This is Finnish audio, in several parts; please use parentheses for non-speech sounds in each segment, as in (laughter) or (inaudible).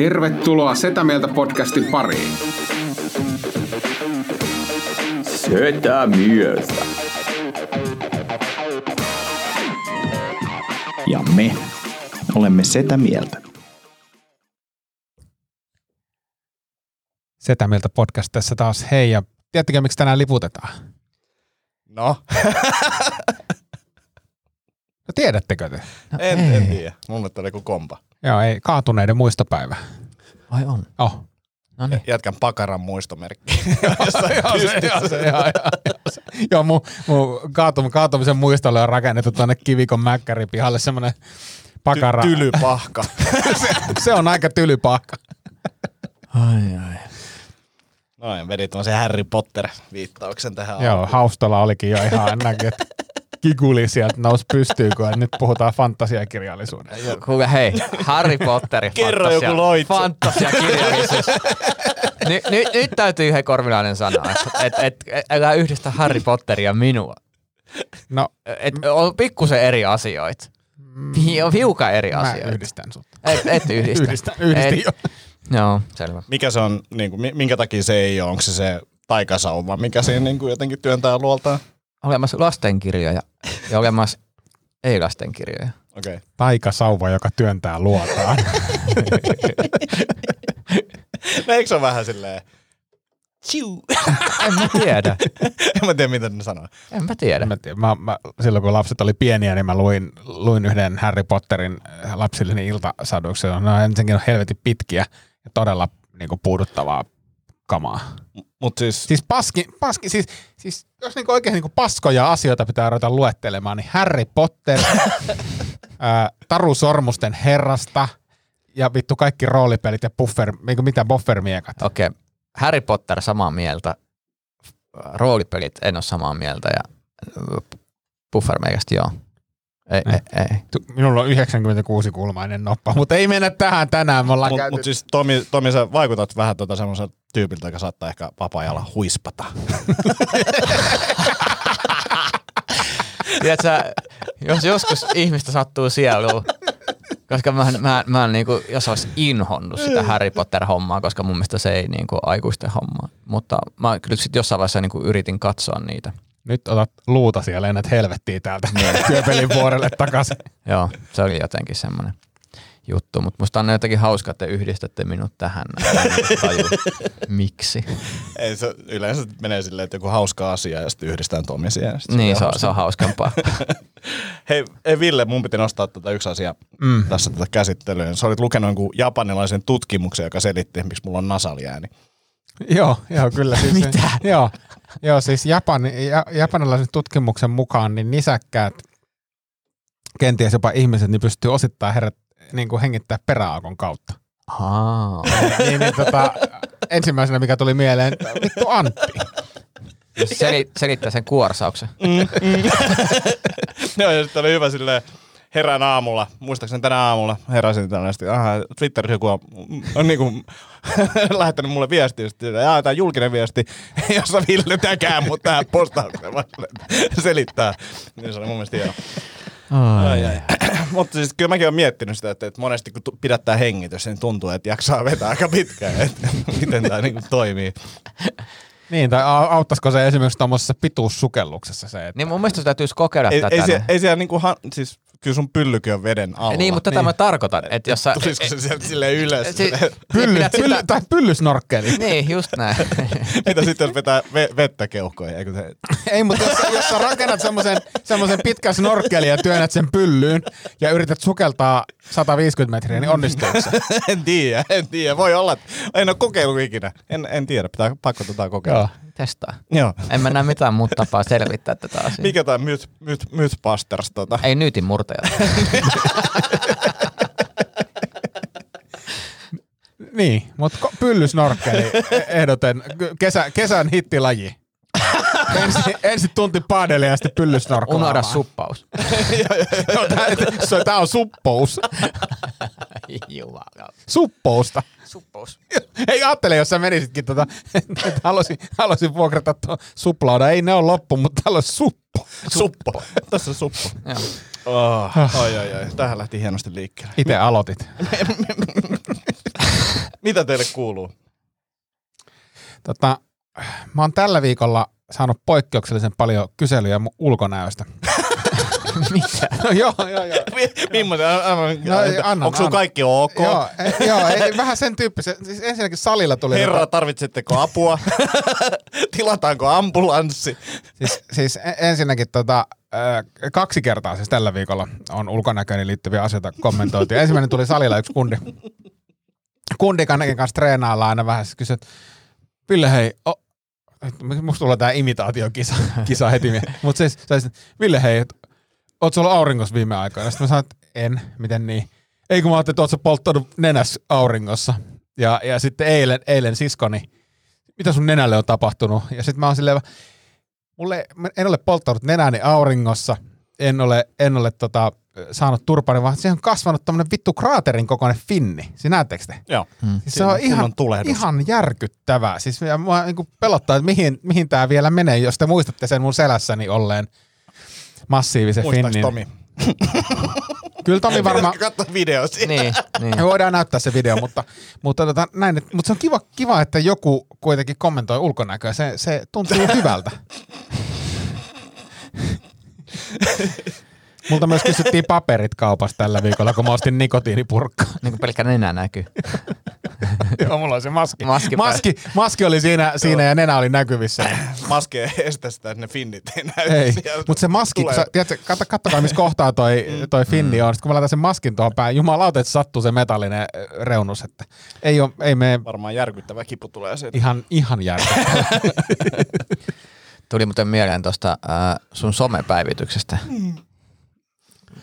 Tervetuloa Setä Mieltä podcastin pariin. Setä mieltä. Ja me olemme Setä mieltä. Setä Mieltä podcast tässä taas. Hei, ja tiedättekö miksi tänään liputetaan? No, (laughs) No tiedättekö te? en, en tiedä. Mun mielestä oli joku kompa. Joo, ei, kaatuneiden muistopäivä. Ai on. Oh. No niin. Jätkän pakaran muistomerkki. (laughs) joo, se, joo, se, joo, joo, joo, se. joo, mun, mun kaatum, kaatumisen muistolle on rakennettu tuonne Kivikon mäkkärin pihalle semmoinen pakara. Ty- tylypahka. (laughs) se, se, on aika tylypahka. Ai ai. Noin, vedit se Harry Potter-viittauksen tähän Joo, alkuun. Haustola olikin jo ihan näkyy, (laughs) kikuli sieltä nousi pystyyn, kun nyt puhutaan fantasiakirjallisuudesta. Kuule hei, Harry Potter. Kerro fantasia, joku loitsu. Fantasiakirjallisuus. Ny, ny, nyt täytyy yhden korvilainen sanoa, että et, et, et, älä yhdistä Harry Potteria minua. No, Et, on pikkusen eri asioita. On hiukan eri mä asioita. yhdistän sut. Et, et yhdistä. Yhdistän, yhdistin Et- jo. Joo, selvä. Mikä se on, niin kuin, minkä takia se ei ole? Onko se se taikasauva, mikä siinä niin kuin jotenkin työntää luoltaan? Olemassa lastenkirjoja ja (laughs) olemassa ei-lastenkirjoja. Okei. Okay. Taikasauva, joka työntää luotaan. (laughs) No eikö se ole vähän silleen, Chiu. (laughs) En mä tiedä. en mä tiedä, mitä ne sanoo. En mä tiedä. Mä, tiedän, mä, mä, silloin kun lapset oli pieniä, niin mä luin, luin yhden Harry Potterin äh, lapsilleni iltasaduksen. Ne on ensinnäkin on helvetin pitkiä ja todella niin kuin, puuduttavaa kamaa. Mut siis, Siis, paski, paski, siis, siis jos niin oikein niin paskoja asioita pitää ruveta luettelemaan, niin Harry Potter, (laughs) ää, Taru Sormusten herrasta ja vittu kaikki roolipelit ja buffer, niin kuin mitä buffermiekat. Okei. Okay. Harry Potter samaa mieltä. Roolipelit en ole samaa mieltä ja Buffermeikasta joo. Ei, Niin. ei, ei. Tu- Minulla on 96-kulmainen noppa, mutta ei mennä tähän tänään. Me ollaan mut, käyty... mut siis Tomi, Tomi, sä vaikutat vähän tuota semmoiselta tyypiltä, joka saattaa ehkä vapaa-ajalla huispata. Tiedätkö, jos joskus ihmistä sattuu sieluun, koska mä, mä, mä en niinku, jos olisi inhonnut sitä Harry Potter-hommaa, koska mun mielestä se ei niinku aikuisten hommaa. Mutta mä kyllä sit jossain vaiheessa niinku yritin katsoa niitä. Nyt otat luuta siellä, lennät helvettiin täältä (laughs) työpelin vuorelle takaisin. Joo, se oli jotenkin semmoinen juttu, mutta musta on jotenkin hauska, että te yhdistätte minut tähän. taju, Miksi? Ei se yleensä menee silleen, että joku hauska asia ja sitten yhdistetään Tomi siihen. ja sit Niin, se on on, se on hauskempaa. (laughs) Hei, hei Ville, mun piti nostaa tätä yksi asia mm. tässä tätä käsittelyyn. Sä olit lukenut jonkun japanilaisen tutkimuksen, joka selitti, miksi mulla on nasaliääni. joo, joo, kyllä. Siis, (laughs) Mitä? Joo, joo, siis Japani, ja, japanilaisen tutkimuksen mukaan niin nisäkkäät, kenties jopa ihmiset, niin pystyy osittain herät, niin kuin hengittää peräaukon kautta. Aa. niin, niin tota, ensimmäisenä, mikä tuli mieleen, vittu Antti. Jos seli, selittää sen kuorsauksen. (laughs) Joo, ja sitten oli hyvä silleen, herään aamulla, muistaakseni tänä aamulla heräsin tällaisesti, aha, Twitterissä joku on, on niinku (laughs) lähettänyt mulle viestiä, jaa, tämä julkinen viesti, (laughs) jossa Ville täkää mut tähän postaukseen (laughs) selittää. Niin se oli mun mielestä hieno. Ai, ai. (clears throat) Mutta siis kyllä mäkin olen miettinyt sitä, että, että monesti kun pidättää hengitys, niin tuntuu, että jaksaa vetää aika pitkään, että miten tämä niinku toimii. Niin, tai au- auttaisiko se esimerkiksi tuommoisessa pituussukelluksessa se, että Niin mun mielestä täytyisi kokeilla Ei, tätä. ei, siellä, ei siellä niinku, siis kyllä sun pyllykin on veden alla. Niin, mutta tätä mä tarkoitan, että jos sä... Tulisiko se sieltä silleen ylös? Si- (laughs) pylly, pylly, sitä- tai pyllysnorkkeli. (laughs) Niin, just näin. (laughs) Mitä sitten jos vetää ve- vettä keuhkoihin? Eikö se... Ei, mutta jos, jos sä rakennat semmoisen, semmoisen pitkän snorkkelin ja työnnät sen pyllyyn ja yrität sukeltaa 150 metriä, niin onnistuuko se? en tiedä, en tiedä. Voi olla, että en ole kokeillut ikinä. En, en tiedä, pitää pakko tota kokeilla. Joo. Testaa. Joo. En mä näe mitään muuta tapaa selvittää tätä asiaa. Mikä tää myth, myth, mythbusters tota? Ei nyytin murtajat. (laughs) Niin, mutta pyllysnorkkeli ehdoten ky- kesä, kesän hittilaji. ensin, ensin tunti paadelia ja sitten pyllysnorkkaamaan. Unohda suppaus. (laughs) Joo, tää on suppous. Jumala. Suppousta. Suppous. (laughs) Ei ajattele, jos sä menisitkin tota, (laughs) että haluaisin, haluaisin vuokrata tuon suplauda. Ei ne ole loppu, mutta täällä on suppo. Suppo. Tässä on suppo. Joo. Oh, ai, ai, ai. Tähän lähti hienosti liikkeelle. Itse aloitit. (laughs) Mitä teille kuuluu? Tota, mä oon tällä viikolla saanut poikkeuksellisen paljon kyselyjä mun ulkonäöstä. (laughs) Mitä? No joo, joo, joo. Millainen? No, anna, Onko sun kaikki ok? Joo, ei, joo ei, vähän sen tyyppisen. Siis ensinnäkin salilla tuli... Herra, tota- tarvitsetteko apua? (laughs) Tilataanko ambulanssi? Siis, siis en- ensinnäkin tota, kaksi kertaa siis tällä viikolla on ulkonäköön liittyviä asioita kommentoitu. Ensimmäinen tuli salilla yksi kundi. Kundi, kanssa treenaillaan aina vähän. Siis kysyi, että Ville hei, o, et musta tulee tää imitaatiokisa kisa heti. Mutta siis, siis, Ville hei, et, oot sä ollut auringossa viime aikoina? Sitten mä sanoin, että en, miten niin? Ei kun mä ajattelin, että oot sä polttanut nenäs auringossa. Ja, ja sitten eilen, eilen siskoni, mitä sun nenälle on tapahtunut? Ja sitten mä oon silleen, mulle, mä en ole polttanut nenäni auringossa, en ole, en ole tota, saanut turpani, vaan siihen on kasvanut tämmönen vittu kraaterin kokoinen finni. Siis näettekö te? Joo. Siis se Siinä on ihan, ihan järkyttävää. Siis mua niin pelottaa, että mihin, mihin tämä vielä menee, jos te muistatte sen mun selässäni olleen massiivisen Muistaaks finnin. Tomi? (laughs) Kyllä Tomi varmaan, Katso video siitä. Niin, niin. me voidaan näyttää se video, mutta, mutta, tota, näin, et- mutta se on kiva, kiva, että joku kuitenkin kommentoi ulkonäköä. Se, se tuntuu hyvältä. (laughs) Multa myös kysyttiin paperit kaupasta tällä viikolla, kun mä ostin nikotiinipurkkaa. (laughs) Niin kuin pelkkä nenä näkyy. (laughs) Joo, mulla on se maski. Maski maski, maski oli siinä, siinä ja nenä oli näkyvissä. Maski ei estä sitä, että ne finnit ei näy. Ei, sieltä. mutta se maski, kun sä, tiedätkö, katso, katsokaa missä kohtaa toi, toi finni on. Sitten kun mä laitan sen maskin tuohon päin, jumalauta, että sattuu se metallinen reunus. Että ei, ole, ei mene Varmaan järkyttävä kipu tulee siitä. ihan, ihan järkeä. (laughs) Tuli muuten mieleen tuosta äh, sun somepäivityksestä.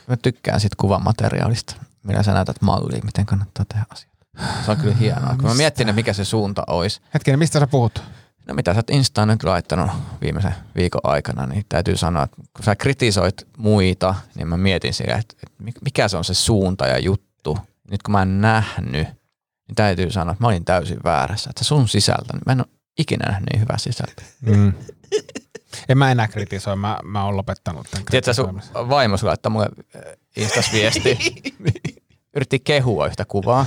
Mä tykkään sit kuvamateriaalista, millä sä näytät mallia, miten kannattaa tehdä asioita. Se on kyllä hienoa. Kun mä miettin, että mikä se suunta olisi. Hetkinen, mistä sä puhut? No mitä sä oot Instaan nyt laittanut viimeisen viikon aikana, niin täytyy sanoa, että kun sä kritisoit muita, niin mä mietin sitä, että, että mikä se on se suunta ja juttu. Nyt kun mä en nähnyt, niin täytyy sanoa, että mä olin täysin väärässä. Että sun sisältö, niin mä en ole ikinä nähnyt niin hyvää sisältöä. Mm. (laughs) En mä enää kritisoi, mä, mä oon lopettanut tämän Tiedätkö, sun vaimo sulle laittaa mulle Instas viesti. (laughs) Yritti kehua yhtä kuvaa.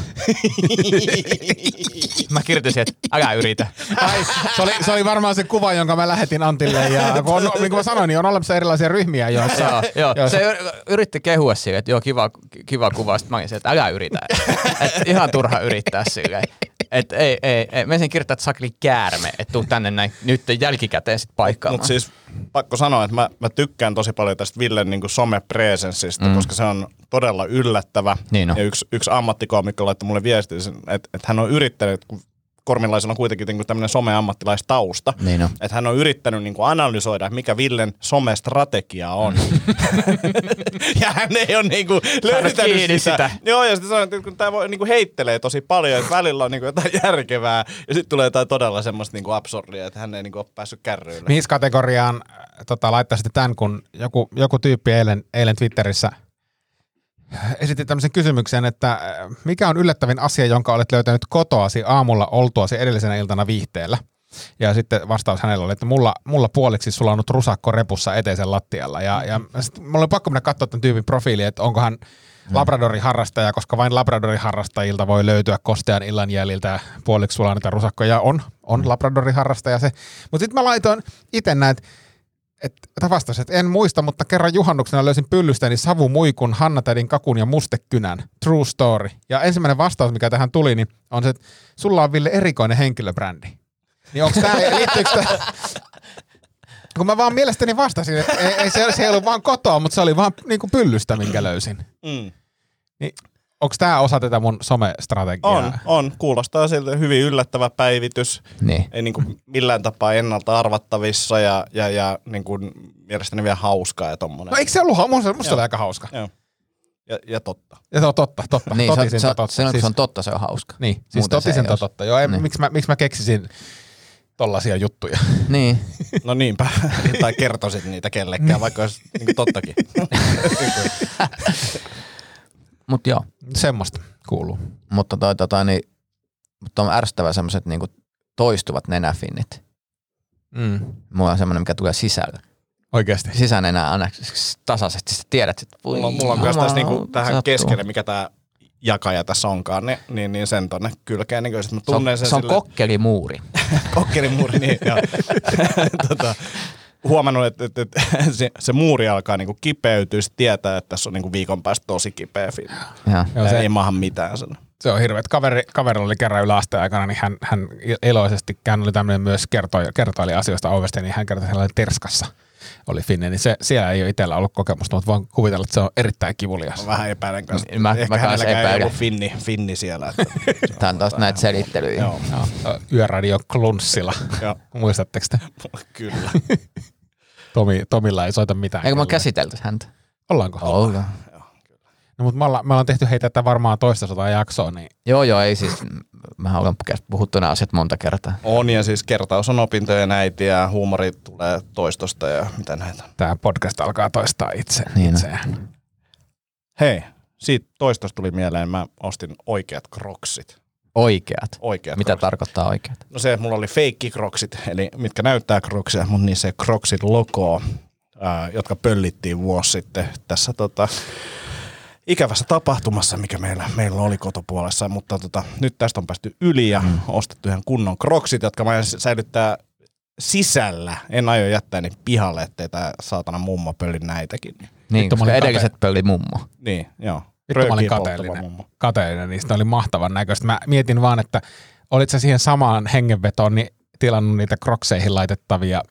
(laughs) mä kirjoitin että älä yritä. Ai, se, oli, se oli varmaan se kuva, jonka mä lähetin Antille. Ja kun on, niin kuin mä sanoin, niin on olemassa erilaisia ryhmiä, joissa... joo, joo. joissa Se yr- yritti kehua sille, että joo, kiva, kiva kuva. Sitten mä olin se, että älä yritä. Et ihan turha yrittää silleen. Et ei, ei, ei. Mä ensin kirjoittaa, että sakli käärme, että tuu tänne näin nyt jälkikäteen sit paikkaamaan. Mutta siis pakko sanoa, että mä, mä tykkään tosi paljon tästä Villen niin somepresenssistä, mm. koska se on todella yllättävä. Niin on. Ja yksi, yksi ammattikoomikko laittoi mulle viesti, että, että hän on yrittänyt, kun Kormilaisella on kuitenkin niin tämmöinen someammattilaistausta, Niin on. että hän on yrittänyt niin kuin analysoida, mikä Villen somestrategia on. (laughs) ja hän ei ole niin kuin löytänyt sitä. sitä. Joo, ja sitten sanoi, että kun tämä voi, niin kuin heittelee tosi paljon, että välillä on niin kuin jotain järkevää, ja sitten tulee jotain todella semmoista niin kuin absurdia, että hän ei niin kuin ole päässyt kärryille. Mihin kategoriaan tota, laittaisitte tämän, kun joku, joku tyyppi eilen, eilen Twitterissä esitti tämmöisen kysymyksen, että äh, mikä on yllättävin asia, jonka olet löytänyt kotoasi aamulla oltuasi edellisenä iltana viihteellä? Ja sitten vastaus hänellä oli, että mulla, mulla puoliksi sulannut rusakko repussa eteisen lattialla. Ja, ja sit mulla oli pakko mennä katsoa tämän tyypin profiili, että onko hän Labradorin harrastaja, koska vain Labradorin harrastajilta voi löytyä kostean illan jäljiltä puoliksi sulanneita rusakkoja. On, on Labradorin harrastaja se. Mutta sitten mä laitoin itse näitä että vastas, että en muista, mutta kerran juhannuksena löysin pyllystäni savumuikun, Hannatädin kakun ja mustekynän. True story. Ja ensimmäinen vastaus, mikä tähän tuli, niin on se, että sulla on Ville erikoinen henkilöbrändi. Niin onko tämä, (laughs) liittyykö tämä... Kun mä vaan mielestäni vastasin, että ei, ei, se, se ei ollut vaan kotoa, mutta se oli vaan niinku pyllystä, minkä löysin. Mm. Niin, onko tämä osa tätä mun somestrategiaa? On, on. Kuulostaa siltä hyvin yllättävä päivitys. Niin. Ei niin kuin millään tapaa ennalta arvattavissa ja, ja, ja niin kuin mielestäni vielä hauskaa ja tommonen. No eikö se ollut, musta, musta se oli aika hauska. Joo. Ja, ja totta. Ja se on totta, totta. Niin, se, totisen se, totta. se, kun Siis- se on totta, se on hauska. Niin, siis Muuten se totisen ei ois. totta. Joo, en, Niin. miksi, mä, miksi mä keksisin tollasia juttuja? Niin. (laughs) No niinpä. (laughs) tai kertoisit niitä kellekään, vaikka olisi (laughs) niin tottakin. Mut joo. Semmoista kuuluu. Mutta toi, tota, niin, mutta on ärsyttävä semmoiset niinku toistuvat nenäfinnit. Mm. Mulla on semmoinen, mikä tulee sisällä. Oikeasti. Sisänenä aina tasaisesti. Sä tiedät, että voi Mulla, on- mulla on myös tässä niinku tähän sattuu. keskelle, mikä tämä jakaja tässä onkaan, niin, niin, niin sen tonne kylkeen. Niin, sit mä Se on, tunnen sen se on silleen- kokkelimuuri. (laughs) kokkelimuuri, niin joo. (laughs) tota, huomannut, että, että, että (laughs) se, se, muuri alkaa niinku kipeytyä, sit tietää, että tässä on niinku viikon päästä tosi kipeä film. Ja. Ja se- ei maahan mitään sen. Se on hirveä. Kaveri, kaverilla oli kerran yläasteen aikana, niin hän, hän eloisesti, hän oli tämmöinen myös kertoi, kertoili asioista ovesta, niin hän kertoi sellainen terskassa oli finne, niin se, siellä ei ole itsellä ollut kokemusta, mutta voin kuvitella, että se on erittäin kivulias. Mä vähän epäilen kanssa. Mä- mä Ehkä kanssa hänelläkään ei epäilen. ollut finni, finni siellä. Että, (laughs) Tää on taas näitä selittelyjä. Joo, Joo, Yöradio Klunssilla. joo, Muistatteko te? (laughs) kyllä. Tomi, Tomilla ei soita mitään. Eikö mä kelloa. käsitelty häntä? Ollaanko? Ollaan. No, mutta me ollaan, me ollaan tehty heitä tätä varmaan toista sataa jaksoa, niin Joo, joo, ei siis. Mä olen puhuttu nämä asiat monta kertaa. On ja siis kertaus on opintojen äiti ja huumori tulee toistosta ja mitä näitä. tämä podcast alkaa toistaa itse, Niin. itseään. Hei, siitä toistosta tuli mieleen, mä ostin oikeat kroksit. Oikeat. Oikeat Mitä kroksit. tarkoittaa oikeat? No se, että mulla oli feikki kroksit, eli mitkä näyttää kroksia, mutta niin se kroksit logo, ää, jotka pöllittiin vuosi sitten tässä tota, ikävässä tapahtumassa, mikä meillä, meillä oli kotopuolessa, mutta tota, nyt tästä on päästy yli ja mm. ostettu ihan kunnon kroksit, jotka mä säilyttää sisällä. En aio jättää niin pihalle, ettei tää saatana mummo pölli näitäkin. Niin, Vittu, koska edelliset pöli mummo. Niin, joo. Vittu mä olin kateellinen. mummo. kateellinen, niistä oli mahtavan näköistä. Mä mietin vaan, että olit sä siihen samaan hengenvetoon niin tilannut niitä krokseihin laitettavia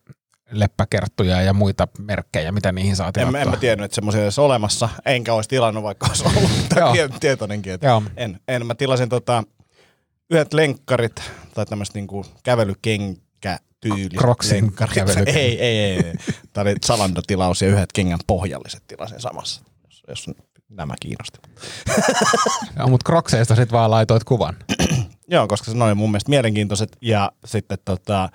leppäkerttuja ja muita merkkejä, mitä niihin saa En, tilattua. mä- en mä tiennyt, että semmoisia edes olemassa, enkä olisi tilannut, vaikka olisi ollut (laughs) tietoinenkin. En, en, mä tilasin tota, yhdet lenkkarit tai tämmöiset niinku kävelykenkätyyliset Crocsin lenkkarit. (laughs) kävelykenkä. Ei, ei, ei. ei. Tämä oli Zalando-tilaus ja yhdet kengän pohjalliset tilasin samassa, jos, jos nämä kiinnosti. (laughs) Joo, mutta krokseista sit vaan laitoit kuvan. Joo, koska ne oli mun mielestä mielenkiintoiset ja sitten tota,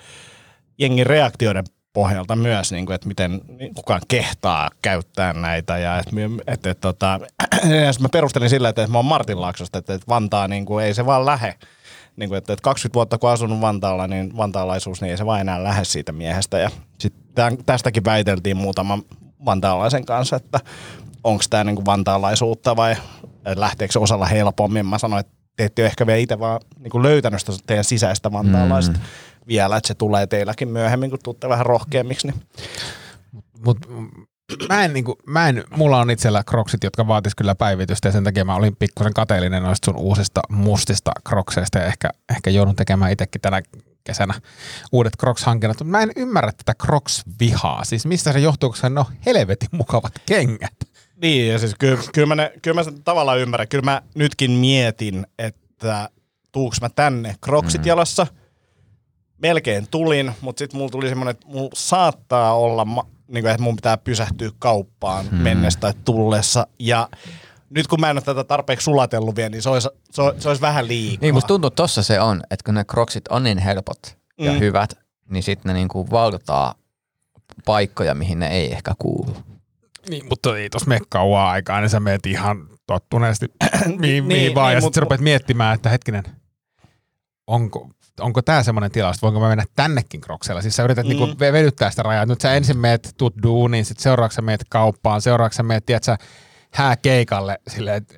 jengin reaktioiden pohjalta myös, niin kuin, että miten kukaan kehtaa käyttää näitä. Ja että, että, että, tota, (clears throat) sit mä perustelin sillä, että mä oon Martin Laaksosta, että, että Vantaa niin kuin, ei se vaan lähe. Niin kuin, että, että 20 vuotta kun asunut Vantaalla, niin vantaalaisuus, niin ei se vaan enää lähde siitä miehestä. Ja sitten tästäkin väiteltiin muutaman vantaalaisen kanssa, että onko tämä niin vantaalaisuutta vai lähteekö osalla helpommin. Mä sanoin, että te ette ole ehkä vielä itse vaan niin löytänyt sitä teidän sisäistä vantaalaista mm. vielä, että se tulee teilläkin myöhemmin, kun tuutte vähän rohkeammiksi. Niin. Mut mä en, niinku, mä en, mulla on itsellä kroksit, jotka vaatis kyllä päivitystä ja sen takia mä olin pikkusen kateellinen noista sun uusista mustista krokseista ja ehkä, ehkä joudun tekemään itsekin tänä kesänä uudet Crocs-hankinnat. Mutta mä en ymmärrä tätä Crocs-vihaa. Siis mistä se johtuu, koska ne on helvetin mukavat kengät. Niin, ja siis kyllä, kyllä, mä, ne, kyllä mä sen tavallaan ymmärrän. Kyllä mä nytkin mietin, että tuuks mä tänne kroksit mm. jalassa. Melkein tulin, mutta sitten mulla tuli semmoinen, että mulla saattaa olla, niin kuin, että mun pitää pysähtyä kauppaan mm. mennessä tai tullessa. Ja nyt kun mä en ole tätä tarpeeksi sulatellut vielä, niin se olisi, se olisi, se olisi vähän liikaa. Niin, musta tuntuu, että tossa se on, että kun ne kroksit on niin helpot ja Mm. hyvät, niin sitten ne niinku valtaa paikkoja, mihin ne ei ehkä kuulu. Niin, mutta ei tos mene kauan aikaa, niin sä meet ihan tottuneesti (clears throat) mihin, Niin, mihin vaan. niin, ja mut- sitten sä rupeat miettimään, että hetkinen, onko, onko tämä semmoinen tilaus, että voinko mä mennä tännekin kroksella? Siis sä yrität mm. niinku ve- vedyttää sitä rajaa. Nyt sä ensin meet, tuut duuniin, sitten seuraavaksi sä meet kauppaan, seuraavaksi sä meet, tiedätkö, hääkeikalle silleen, että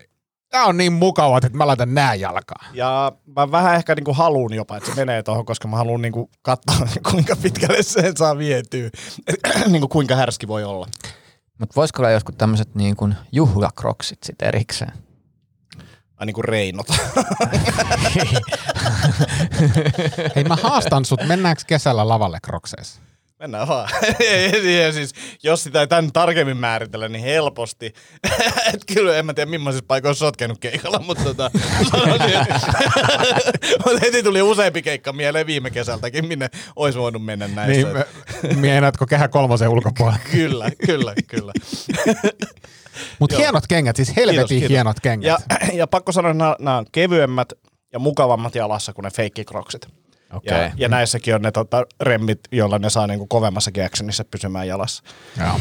tää on niin mukavaa, että mä laitan nää jalkaan. Ja mä vähän ehkä niinku haluun jopa, että se menee tuohon, koska mä haluan niinku katsoa, (laughs) kuinka pitkälle sen saa vietyä. (clears throat) niinku kuinka härski voi olla. Mutta voisiko olla joskus tämmöiset niin kuin juhlakroksit sit erikseen? Ai niinku reinot. (laughs) Hei mä haastan sut, mennäänkö kesällä lavalle krokseissa? Mennään vaan. (laughs) Ei, siis, jos sitä ei tän tarkemmin määritellä, niin helposti. (laughs) Et kyllä en mä tiedä, millaisissa paikoissa oot käynyt keikalla, mutta tota, sanoisin, heti tuli useampi keikka mieleen viime kesältäkin, minne olisi voinut mennä näissä. Niin, mienaatko kehä kolmosen ulkopuolella? (laughs) Kyllä, kyllä, kyllä. (laughs) Mutta hienot kengät, siis helvetin Kiitos, kiitos. hienot kengät. Ja, (clears throat) ja pakko sanoa, että nämä on kevyemmät ja mukavammat jalassa kuin ne feikkikroksit. Okei. Ja, ja näissäkin on ne tota, remmit, joilla ne saa niinku kovemmassakin actionissa pysymään jalassa. Joo. (laughs)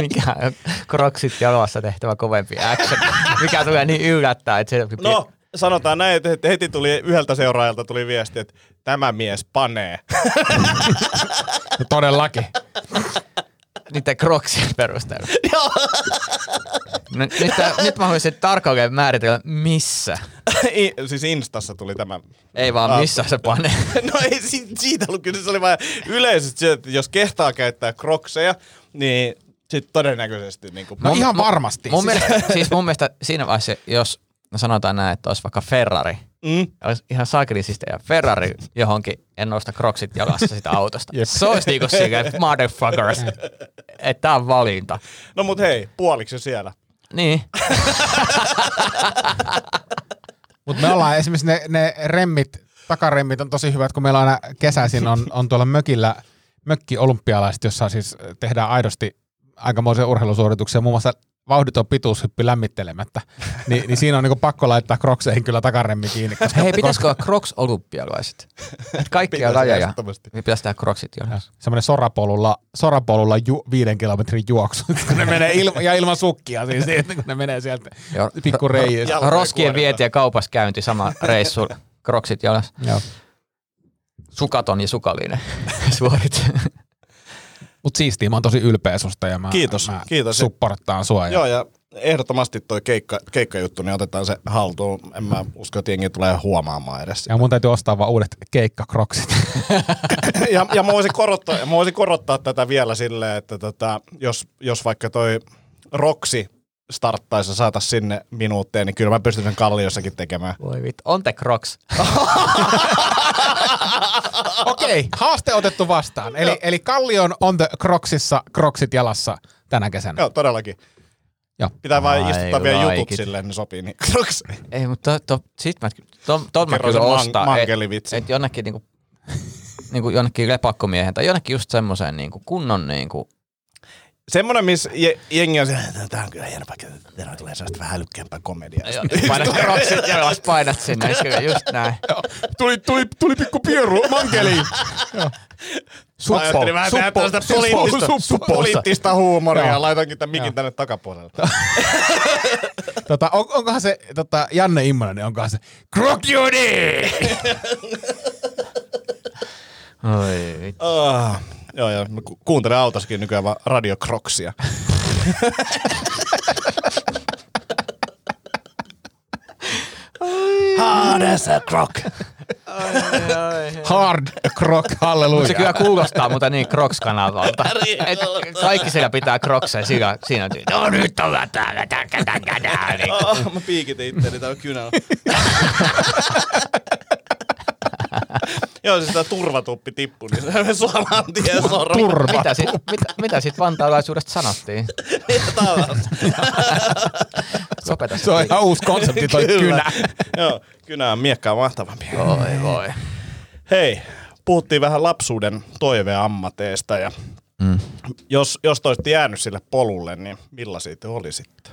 Mikä on kroksit jalassa tehtävä kovempi action. Mikä tulee niin yllättää, että se No, sanotaan näin, että heti tuli yhdeltä seuraajalta tuli viesti, että tämä mies panee. (laughs) No todellakin. niiden kroksien perusteella. (laughs) no, nyt, tää- nyt mä haluaisin tarkalleen määritellä, missä. I, siis Instassa tuli tämä. Ei vaan Ah. missä se panee. (laughs) No ei si- siitä ollut kyllä, se oli vaan yleisesti se, että jos kehtaa käyttää krokseja, niin sitten todennäköisesti niin kuin, No ihan varmasti. Mun Siis- mielestä, siis mun mielestä siinä vaiheessa, jos no sanotaan näin, että olisi vaikka Ferrari, mm, olisi ihan saakelisista ja Ferrari johonkin, en nosta kroksit jalassa sitä autosta. Jep. Se olisi niinku silleen, motherfuckers, että tää on valinta. No mut hei, puoliksi jo siellä. Niin, Mutta me ollaan esimerkiksi ne, ne remmit, takaremmit on tosi hyvät, kun meillä aina kesäisin on, on tuolla mökillä mökki olympialaiset, jossa siis tehdään aidosti aikamoisia urheilusuorituksia, muun muassa vauhditon pituushyppy lämmittelemättä, (laughs) Ni, niin siinä on niinku pakko laittaa krokseihin kyllä takaremmi kiinni. Koska, hei pitäisikö olla crocs olympialaiset? Et kaikkia lajeja. Niin pitäisi tehdä crocsit jalassa. semmoinen sorapolulla, sorapolulla ju, viiden kilometrin juoksu, (laughs) kun ne menee ilma, ja ilman sukkia siis, niin, kun ne menee sieltä pikku. Jalkojen Roskien vieti ja kaupassa käynti sama reissu. Kroksit jalassa. Joo. Sukaton ja sukallinen (laughs) suorit. Mut siistiä, mä oon tosi ylpeä susta ja mä, Kiitos, mä kiitos. supporttaan sua. Ja, Joo, ja ehdottomasti toi keikka, keikkajuttu, niin otetaan se haltuun. En mä usko, että jengi tulee huomaamaan edes. ja mun täytyy ostaa vaan uudet keikkakroksit. (laughs) ja, ja mä voisin korottaa, mä voisin korottaa tätä vielä silleen, että tota, jos, jos vaikka toi Roksi starttaisi ja saatas sinne minuutteen, niin kyllä mä pystyn sen kalliossakin tekemään. Voi vittu. On te crocs. (laughs) Okei, haaste otettu vastaan. Eli, eli Kallion on the Crocsissa, Crocsit jalassa tänä kesänä. Joo, todellakin. Joo. Pitää vain Ai istuttaa vielä jutut silleen, niin sopii niin Crocs. Ei, mutta to, to, sit mä, to, to mä kyllä man- ostaa. mankelivitsin. Et, et jonnekin niinku, (laughs) niinku jonnekin lepakkomiehen tai jonnekin just semmoiseen niinku kunnon niinku, Semmoinen, missä je, jengi on se, että tämä on kyllä hieno paikka, täällä tulee sellaista vähän älykkäämpää komediaa. painat crocsit ja jos painat sinne, kyllä just (laughs) näin. Tuli, tuli, tuli pikku pieru mankeliin. Mä ajattelin vähän tehdä tällaista poliittista, suppo. poliittista huumoria Joo. ja laitankin tämän mikin tänne takapuolelle. (laughs) Tota, on, onkohan se tota, Janne Immonen, niin onkohan se Crocjudi! (laughs) Oi vittu. Oh, joo, joo. Mä ku- kuuntelen autossakin nykyään vaan Radio Crocsia. Hardessa Croc. Hard Croc, Se halleluja. kyllä kuulostaa mutta niin Crocs-kanavalta. (laughs) Et kaikki siellä pitää Crocsia, siinä, siinä on no nyt ollaan täällä, täkä. Niin. Oh, mä piikitin itteni täällä kynällä. (laughs) Joo, siis tää turvatuppi tippui, niin se saman tien sormi. Turva. Mitä, sit, mitä, mitä sit vantaalaisuudesta sanottiin? Taas. Lopeta Se on ihan uusi konsepti toi Kyllä. kynä. Joo, kynä on miekkaa mahtavampi. Voi voi. Hei, puhuttiin vähän lapsuuden toiveammateista ja mm. jos, jos te olisitte jäänyt sille polulle, niin millaisia te olisitte?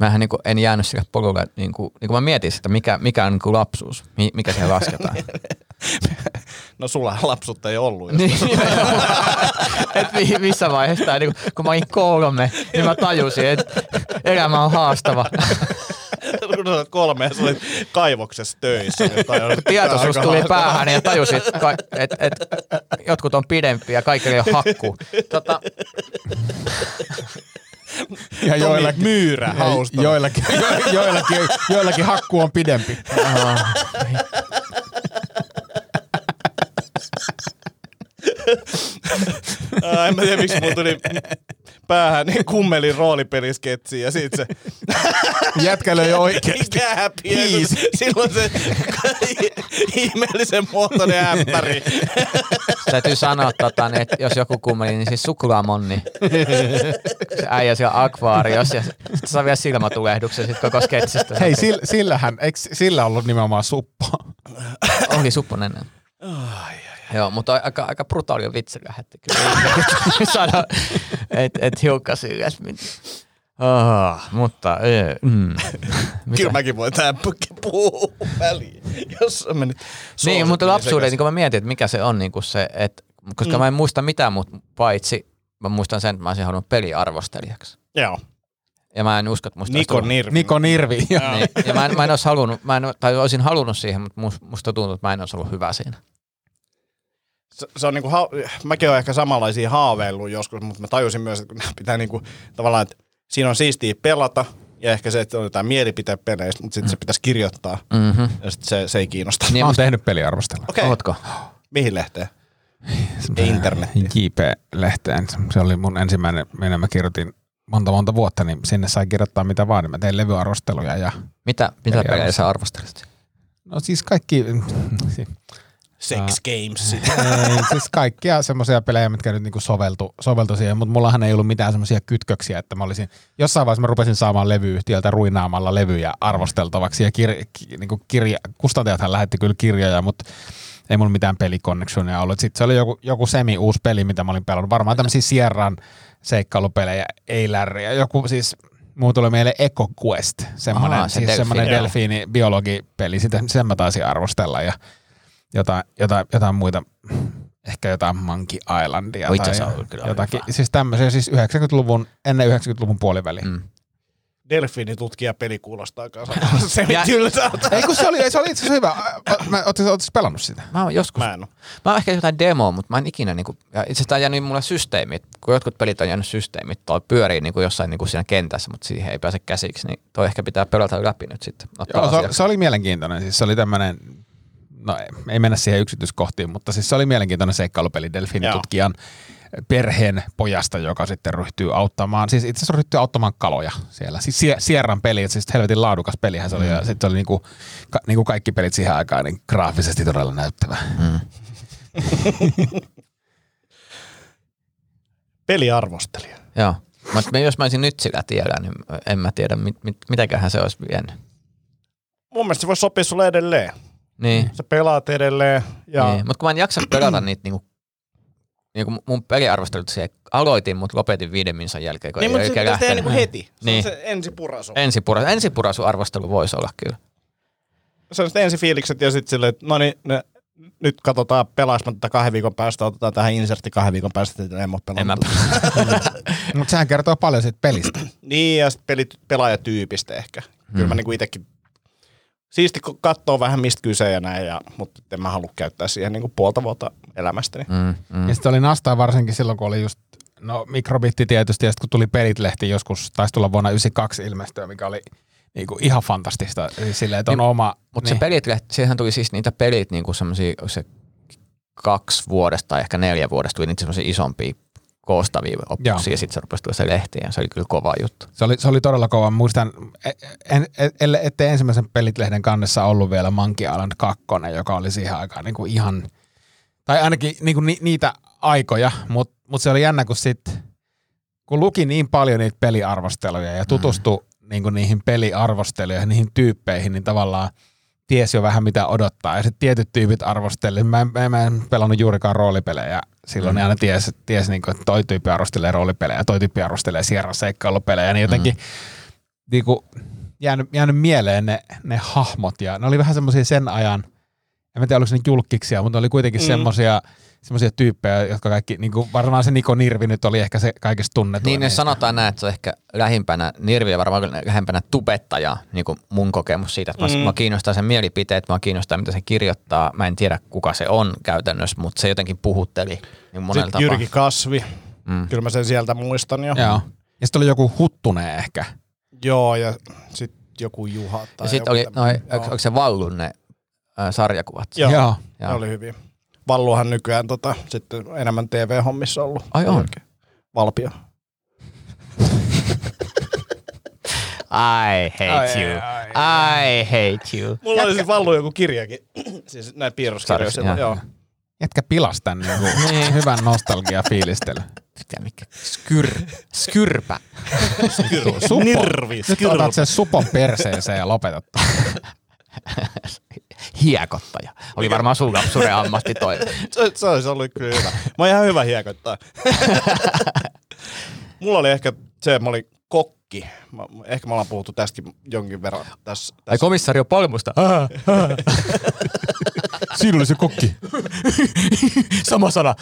Mähän niinku en jäänyt sille polulle, niinku, niinku mä mietin sitä, mikä, mikä on niinku lapsuus, mi, mikä siihen lasketaan. (laughs) No sulla lapsuutta ei ollut. Niin, (laughs) et mi- missä vaiheessa niinku, kun mä olin kolme, niin mä tajusin, että elämä on haastava. kun sä olet kolme ja sä olit kaivoksessa töissä. (laughs) Niin Tietoisuus tuli päähän ja tajusin, että et, et, jotkut on pidempiä ja kaikilla ei ole hakku. Tota, Ja Tomi joillakin, Myyrä, hausta. joillakin, jo, (laughs) joillakin, joillakin hakku on pidempi. Ää, en mä tiedä, miksi mulla tuli päähän niin kummelin roolipelisketsi ja sit se (laughs) Jätkä löi oikeesti. Silloin se ihmeellisen muotoinen ämpäri. täytyy sanoa, tota, niin, että jos joku kummeli, niin siis suklaamonni. Se äijä siellä akvaariossa ja sitten saa vielä silmätulehduksen sit koko sketsistä. Hei, sillä, sillähän, eikö sillä ollut nimenomaan suppo? Oli supponen. Joo, mutta aika, aika brutaali vitsi lähetti kyllä. (laughs) Saada, et, et hiukka silleen. Oh, mutta ei, mm. (laughs) Kyllä mäkin voin tähän puhua väliin, jos on mennyt Niin, mutta lapsuuden, niin kun mä mietin, että mikä se on niin kuin se, että koska mm. mä en muista mitään muuta paitsi, mä muistan sen, että mä olisin halunnut peliarvostelijaksi. Joo. Ja mä en usko, että musta Niko tullut- Nirvi. Niko Nirvi. Joo. Niin, ja mä en, mä en olisi halunnut, mä en, tai olisin halunnut siihen, mutta mus- musta tuntuu, että mä en olisi ollut hyvä siinä. Se, se on niinku, ha- mäkin olen ehkä samanlaisia haaveillut joskus, mutta mä tajusin myös, että pitää niinku, tavallaan, että siinä on siistiä pelata, ja ehkä se, että on jotain mielipiteen peleistä, mutta sitten se pitäisi kirjoittaa, Mm-hmm. ja sitten se, se ei kiinnosta. Niin, Mä oon tehnyt peliarvostelua. Okei, okay. ootko? mihin lehteen? Internettiin. JP-lehteen. Se oli mun ensimmäinen, minä mä kirjoitin monta monta vuotta, niin sinne sai kirjoittaa mitä vaan. Niin mä tein levyarvosteluja ja Mitä, mitä pelejä sä arvostelit? no siis kaikki, Sex Games. (laughs) ei, siis kaikkia semmoisia pelejä, mitkä nyt niinku soveltu, soveltu siihen, mutta mullahan ei ollut mitään semmoisia kytköksiä, että mä olisin, jossain vaiheessa mä rupesin saamaan levyyhtiöltä ruinaamalla levyjä arvosteltavaksi ja kir, ki, niinku kirja, kustantajathan lähetti kyllä kirjoja, mutta ei mulla mitään pelikonnexionia ollut. Sitten se oli joku, joku semi-uusi peli, mitä mä olin pelannut. Varmaan tämmöisiä Sierran seikkailupelejä, ei lärriä. Joku siis, muu tuli mieleen Eco Quest, semmoinen, Ahaa, se siis delfiini. semmoinen delfiini biologipeli, sitä, sen mä taisin arvostella ja jotain, jotain, jotain muita, ehkä jotain Monkey Islandia Oi, itse tai asiassa on kyllä jotakin. hyvä. Siis tämmöisiä, siis 90-luvun, ennen 90-luvun puoliväliä. Mm. Delfiinitutkija peli kuulostaa kanssa (laughs) semitylsältä. Ei kun se oli, se oli itse asiassa hyvä. Mä pelannut sitä. Mä oon joskus, Mä en oo. mä oon ehkä jotain demoa, mutta mä en ikinä, niinku, ja itse asiassa tää on jäänyt mulle systeemit, kun jotkut pelit on jäänyt systeemit, toi pyörii niinku jossain niinku siinä kentässä, mutta siihen ei pääse käsiksi, niin toi ehkä pitää pelata läpi nyt sitten. Joo, se, se, oli mielenkiintoinen. Siis se oli tämmöinen, no ei, ei mennä siihen yksityiskohtiin, mutta siis se oli mielenkiintoinen seikkailupeli delfiinitutkijan perheen pojasta, joka sitten ryhtyy auttamaan, siis itse asiassa ryhtyy auttamaan kaloja siellä. Siis Sie- Sierran peli, että siis helvetin laadukas pelihän se oli, ja sitten se oli niinku, ka, niinku kaikki pelit siihen aikaan niin graafisesti todella näyttävä. Mm. (laughs) Peliarvostelija. Joo. Mutta jos mä olisin nyt sillä tiellä, niin en mä tiedä, mit, mit, mitäköhän se olisi vienyt. Mun mielestä se voisi sopia sulle edelleen. Niin. Sä pelaat edelleen. Ja Niin, mutta kun mä en jaksa pelata niitä niinku, niinku mun peliarvostelut siihen aloitin, mutta lopetin viiden minsan jälkeen, kun niin, ei mutta se oikein pitäisi tehdä lähtenyt. niinku heti. Se Niin. on se ensipurasu. Ensipura, ensipurasuarvostelu voisi olla kyllä. Se on sitten ensifiilikset ja sitten silleen, että no niin, ne, nyt katsotaan pelaismatta kahden viikon päästä, otetaan tähän insertti kahden viikon päästä, että en ole pelannut. (laughs) Mutta sehän kertoo paljon siitä pelistä. Niin, ja sitten pelit, pelaajatyypistä ehkä. Kyllä mä niinku itekin siisti kun katsoo vähän mistä kyse ja näin, ja, mutta en mä halua käyttää siihen niinku puolta vuotta elämästäni. mm, mm. Ja sitten oli nastaa varsinkin silloin, kun oli just, no mikrobitti tietysti, ja sitten kun tuli Pelit-lehti joskus, taisi tulla vuonna 92 ilmestyä, mikä oli niinku ihan fantastista. Silleen, että on Niin, oma... Mutta se pelit, siihen tuli siis niitä pelit niinku semmosia, se kaksi vuodesta tai ehkä neljä vuodesta tuli niitä semmosia isompia koostavia opuksia ja sitten se rupesi tulla se lehti ja se oli kyllä kova juttu. Se oli, se oli todella kova. Muistan, en, en, ellei- ettei ensimmäisen Pelit-lehden kannessa ollut vielä Monkey Island 2, joka oli siihen aikaan niin kuin ihan, tai ainakin niin kuin ni, niitä aikoja, mutta mut se oli jännä, kun sit, kun luki niin paljon niitä peliarvosteluja ja tutustui mm. niin kuin niihin peliarvosteluihin, niihin tyyppeihin, niin tavallaan tiesi jo vähän mitä odottaa. Ja sitten tietyt tyypit arvosteli. Mä, en- mä, mä en pelannut juurikaan roolipelejä silloin, mm. niin aina tiesi, tiesi niin kuin, että toi tyyppi arvostelee roolipelejä, toi tyyppi arvostelee Sierra seikkailupelejä, niin jotenkin mm. niin kuin, jäänyt, jäänyt mieleen ne, ne hahmot. Ja ne oli vähän semmoisia sen ajan, en mä tiedä oliko ne julkkiksia, mutta ne oli kuitenkin mm. semmoisia semmoisia tyyppejä, jotka kaikki, niin kuin varmaan se Niko Nirvi nyt oli ehkä se kaikista tunnetuin. Niin ne niistä. sanotaan näin, että se on ehkä lähimpänä, Nirvi ja varmaan lähempänä tubettajaa, niin kuin mun kokemus siitä, että mm. mä kiinnostaa sen mielipiteet, mä kiinnostaa mitä se kirjoittaa, mä en tiedä kuka se on käytännössä, mutta se jotenkin puhutteli niin monella Sitten tapaa. Jyrki Kasvi. Mm. Kyllä mä sen sieltä muistan jo. Joo. Ja sitten oli joku Huttunen ehkä. Joo, ja sitten joku Juha. Tai Ja sitten oli, no, onko, se Vallun ne äh, sarjakuvat? Joo, Joo. ne oli hyviä. Valluhan nykyään tota, sitten enemmän TV-hommissa ollut. Ai on? Valpio. I hate Ai, you. ai, I hate you. Mulla oli siis Vallu joku kirjakin. (clears throat) siis näitä silloin, joo. Joo. Jätkä pilas tän (laughs) niin kuin, hyvän nostalgia fiilistely. Mitä mikä? Skyr, skyrpä. Supo. Nirvi, Nyt otat sen supon perseeseen ja lopetat. (laughs) hiekottaja. Oli varmaan sun lapsuuden ammatti toi. (laughs) Se, se olisi ollut kyllä hyvä. Mä oon ihan hyvä hiekottaa. (laughs) Mulla oli ehkä se, että mä olin kokki. Mä, ehkä me ollaan puhuttu tästäkin jonkin verran tässä. Ai tässä. komissario Polmusta. (laughs) Siinä oli se kokki. Sama sana.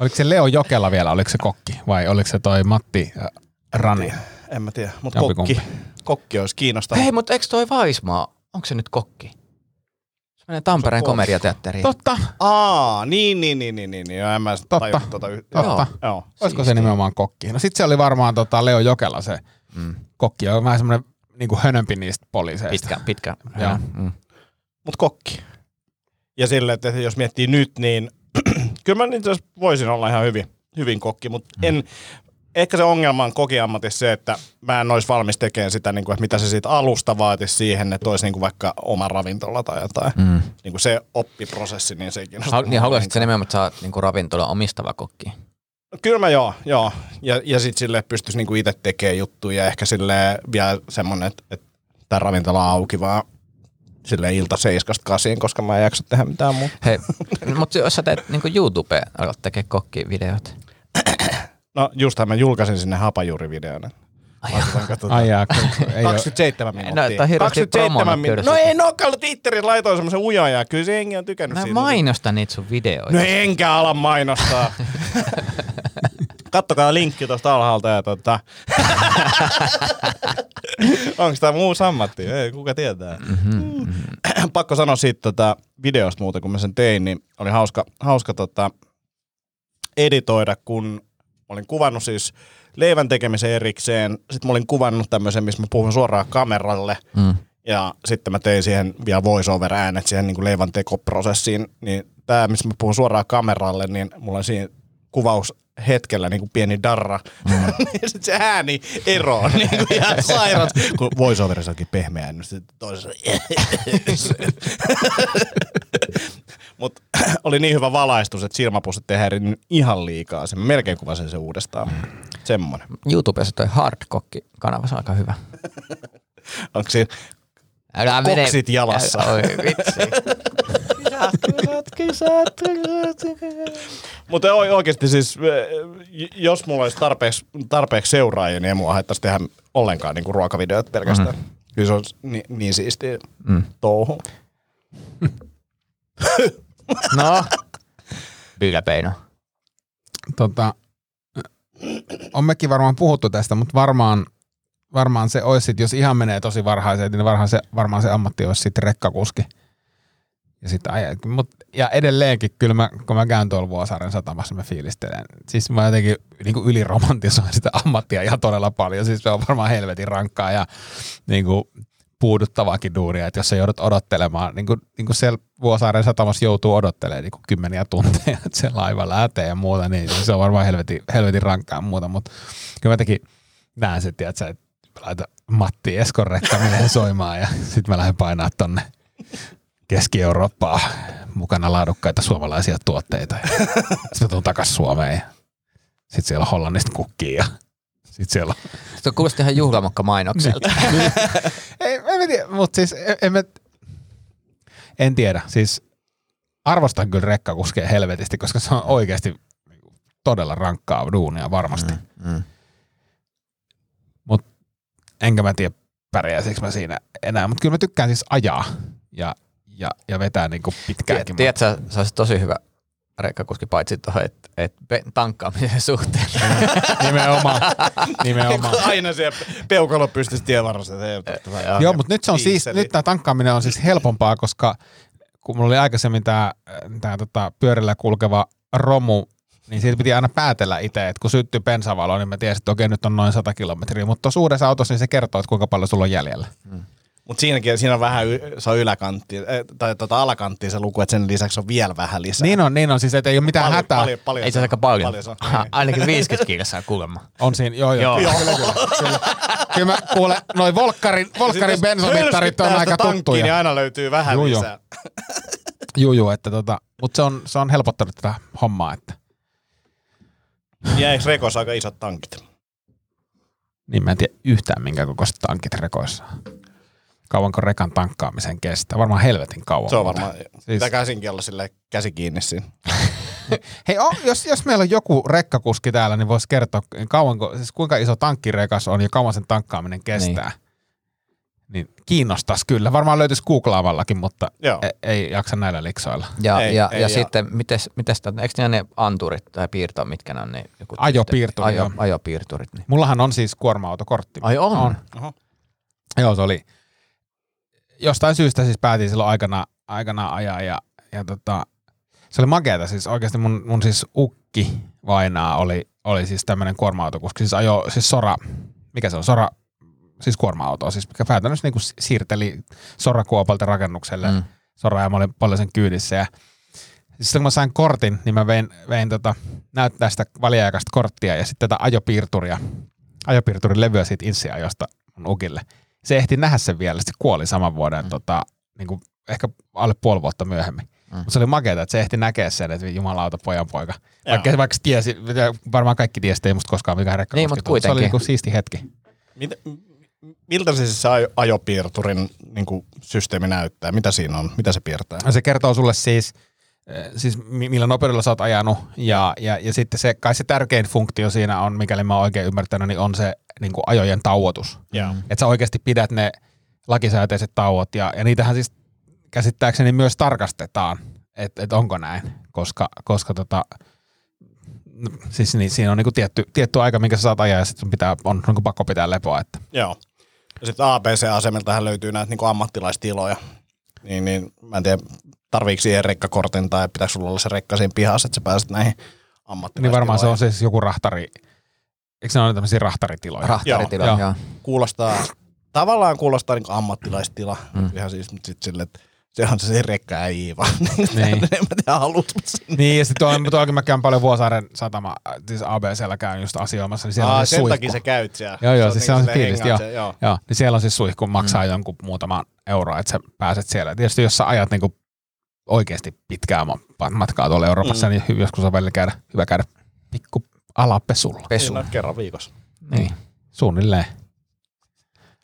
Oliko se Leo Jokela vielä, oliko se kokki? Vai oliko se toi Matti äh, Rani? En mä tiedä, mutta kokki. Kokki olisi kiinnostava. Hei, mutta eikö toi Vaismaa, onko se nyt kokki? Se menee Tampereen kokki. komediateatteriin. Totta, Aa, niin, niin, niin, niin, niin. Joo, en mä Totta. Tota, y- Totta. Joo. joo. olisiko se nimenomaan kokki? No sit se oli varmaan tota Leo Jokela se Mm. kokki, on vähän semmoinen niinku hönömpi niistä poliiseista. Pitkä, pitkä. Joo. Mm. Mut kokki. Ja sille, että jos miettii nyt, niin (clears throat) kyllä mä asiassa voisin olla ihan hyvin, hyvin kokki, mutta Mm. en, ehkä se ongelma on kokiammatissa se, että mä en olisi valmis tekemään sitä, niin kuin, että mitä se siitä alusta vaatisi siihen, että olisi niin kuin vaikka oma ravintola tai jotain. Mm. Niin kuin se oppiprosessi, niin se ei kiinnosta. Hal- niin haluaisit se nimenomaan, että sä oot niinku ravintola omistava kokki? Kyllä mä joo, joo. Ja, ja sitten sille pystyisi niinku itse tekemään juttuja ja ehkä sille vielä semmonen, että, että tämä ravintola on auki vaan sille ilta seiskasta kasiin, koska mä en jaksa tehdä mitään muuta. Hei, (laughs) mutta jos sä teet niinku YouTubeen, alat tekee kokkivideoita. (coughs) No justhan mä julkaisin sinne hapajuurivideon. Ai jaa, kun ei oo, 27 minuuttia. No, tää on hirveästi promonnut minuuttia. kyllä No ei no, kato Twitterin laitoin semmoisen ujan ja kyllä se jengi on tykännyt Mä siitä. mainostan niitä sun videoita. No enkä ala mainostaa. (laughs) Kattokaa linkki tuosta alhaalta ja tota... (laughs) Onko tämä muu sammatti? Ei, kuka tietää. Mm-hmm. Pakko sanoa siitä tota videosta muuta, kun mä sen tein, niin oli hauska, hauska tota editoida, kun olin kuvannut siis leivän tekemisen erikseen. Sitten mä olin kuvannut tämmöisen, missä mä puhun suoraan kameralle. Mm. Ja sitten mä tein siihen vielä voiceover-äänet siihen niin kuin leivän tekoprosessiin. Niin tämä, missä mä puhun suoraan kameralle, niin mulla on siinä kuvaus hetkellä niin kuin pieni darra. Mm. (laughs) sitten se ääni eroaa (laughs) niin kuin ihan sairaat. Kun voiceoverissa onkin pehmeä, niin sitten toisessa (laughs) Mutta (clears throat) oli niin hyvä valaistus, että silmäpussit ei häirinnyt ihan liikaa. Se melkein kuvasin se uudestaan. Semmoinen. YouTubessa toi Hardkokki-kanava, se on aika hyvä. (laughs) Onko siinä Älä Koksit jalassa. Oi vitsi. (laughs) (laughs) Mutta oikeasti siis, jos mulla olisi tarpeeksi, tarpeeksi seuraajia, niin ei mua haittaisi tehdä ollenkaan niinku ruokavideot pelkästään. Mm-hmm. Kyllä se on niin, niin siistiä mm. touhu. No. Bylläpeino. tota, on mekin varmaan puhuttu tästä, mutta varmaan, varmaan se olisi, jos ihan menee tosi varhaiseen, niin varmaan se, varmaan se ammatti olisi sitten rekkakuski. Ja, sit, aj- mut, ja edelleenkin, kyllä mä, kun mä käyn tuolla Vuosaaren satamassa, mä fiilistelen. Siis mä jotenkin niin yliromantisoin sitä ammattia ihan todella paljon. Siis se on varmaan helvetin rankkaa ja niin kuin, puuduttavaakin duuria, että jos sä joudut odottelemaan, niin kuin, niin kuin siellä Vuosaaren satamassa joutuu odottelemaan niin kuin kymmeniä tunteja, (laughs) että se laiva lähtee ja muuta, niin se on varmaan helvetin, helvetin rankkaa muuta, mutta kyllä mä jotenkin näen se, että laita Matti Eskon rekka menee soimaan ja sitten mä lähden painaa tonne Keski-Eurooppaan mukana laadukkaita suomalaisia tuotteita. Sitten mä tuun takas Suomeen ja sitten siellä on Hollannista kukkii ja sitten siellä on Se kuulosti ihan juhlamokka mainokselta. (laughs) ei, en tiedä, mutta siis en, en, tiedä. Siis arvostan kyllä rekkakuskeja helvetisti, koska se on oikeasti niinku todella rankkaa duunia varmasti. Mm. Mm. Mutta enkä mä tiedä pärjäisikö mä siinä enää. Mutta kyllä mä tykkään siis ajaa ja, ja, ja vetää niinku pitkäänkin. Tiedätkö, sä, se olisi tosi hyvä rekkakuski paitsi tuohon, että et tankkaamisen suhteen. (laughs) Nimenomaan. Nimenomaan. Aina siellä peukalo pystyisi tienvarrassa. Joo, mutta nyt se on siis, nyt tämä tankkaaminen on siis helpompaa, koska kun mulla oli aikaisemmin tämä tää, tota, pyörillä kulkeva romu, niin siitä piti aina päätellä itse, että kun syttyi bensavalo, niin mä tiesin, että okei, nyt on noin 100 kilometriä, mutta tuossa uudessa autossa niin se kertoo, että kuinka paljon sulla on jäljellä. Mutta siinäkin siinä on vähän, y- se on yläkantti, eh, tai tota alakantti se luku, että sen lisäksi on vielä vähän lisää. Niin on, niin on, siis että ei ole mitään paljon, hätää. Paljon, paljon, Ei se aika paljon. paljon se on. Ha, ainakin 50 kilsaa kuulemma. On siinä, joo joo. Joo. Kyllä, kyllä, kyllä, kyllä. mä kuulen, noi Volkkarin, Volkkarin Sitten jos bensamittarit on aika tuttuja. Niin aina löytyy vähän Juu, joo. lisää. Juu, juu, että tota, mutta se on, se on helpottanut tätä hommaa, että Ja eikö Rekossa aika isot tankit? niin mä en tiedä yhtään minkä kokoiset tankit rekoissa on. Kauanko rekan tankkaamisen kestää. Varmaan helvetin kauan. Se on varmaan, Siis- pitää käsinkin olla silleen käsi kiinni siinä. (laughs) Hei, o, jos, jos meillä on joku rekkakuski täällä, niin voisi kertoa, kauanko, siis kuinka iso tankkirekas on ja kauan sen tankkaaminen kestää. Niin, niin kiinnostaisi kyllä. Varmaan löytyisi googlaavallakin, mutta Joo. ei, ei jaksa näillä liksoilla. Ja, Ei, ja, ei, ja, ja- sitten, mites, mites, eikö ne, ne anturit tai piirto, mitkä ne on? Ne, joku, Ajopiirturi, ajo, ajopiirturit. Niin. Mullahan on siis kuorma-autokortti. Ai on? On. Oho. Joo, se oli. Jostain syystä siis päätin silloin aikana, aikana ajaa ja, ja tota, se oli makeata. Siis oikeasti mun, mun siis ukki vainaa oli, oli siis tämmöinen kuorma-autokuski. Siis ajo, siis Sora, mikä se on, Sora, siis kuorma-auto, siis mikä päätännössä niinku siirteli Sora-kuopalta rakennukselle. Mm. Sora ja mä olin paljon sen kyydissä ja siis kun mä sain kortin, niin mä vein, vein tota, näyttää sitä väliaikaista korttia ja sitten tätä ajopiirturia, ajopiirturin levyä siitä insiajosta mun ukille. Se ehti nähdä sen vielä, se kuoli saman vuoden, mm. tota, niin kuin ehkä alle puoli vuotta myöhemmin. Mm. Mutta se oli makeeta, että se ehti näkeä sen, että jumalauta pojan poika. Vaikka, vaikka tiesi, varmaan kaikki tiesi, että ei musta koskaan mikään rekka. Niin, mut Se oli niin kuin siisti hetki. Mit, miltä se siis ajopiirturin niin kuin, systeemi näyttää? Mitä siinä on? Mitä se piirtää? No se kertoo sulle siis, siis mi- millä nopeudella sä oot ajanut ja, ja, ja sitten se, kai se tärkein funktio siinä on, mikäli mä oon oikein ymmärtänyt, niin on se niin kuin ajojen tauotus. Joo. Että sä oikeasti pidät ne lakisääteiset tauot ja, ja niitähän siis käsittääkseni myös tarkastetaan, että et onko näin, koska, koska tota, no, siis niin, siinä on niinku tietty, tietty aika, minkä sä saat ajaa ja sitten pitää, on niinku pakko pitää lepoa. Että. Joo. Ja sitten ABC-asemiltahan löytyy näitä niin ammattilaistiloja. Niin, niin mä en tiedä, tarviiko siihen rekkakortin tai pitääkö sulla olla se rekka siinä pihassa, että sä pääset näihin ammattilaistiloihin. Niin varmaan se on siis joku rahtari, eikö se ole tämmöisiä rahtaritiloja? Rahtaritila, Joo. joo. Kuulostaa, tavallaan kuulostaa niin ammattilaistila. Mm. Ihan siis, mutta sitten silleen, että se on se, se rekka äijä vaan. (laughs) Niin. en mä tiedä, sinne. Niin, ja sitten tuo, tuollakin mä käyn paljon Vuosaaren satama, siis ABCllä käyn just asioimassa, niin siellä Aa, on se sen suihku. takia sä käyt siellä. Joo, joo, siis se on se fiilis, joo. se- joo. Joo, niin siellä on siis suihku, maksaa mm. jonkun muutaman euroa, että sä pääset siellä. Tietysti jos sä ajat niinku oikeasti pitkää ma- matkaa tuolla Euroopassa, mm. niin joskus on välillä käydä, hyvä käydä pikku alapesulla. Pesu. Siinä on kerran viikossa. Niin, suunnilleen.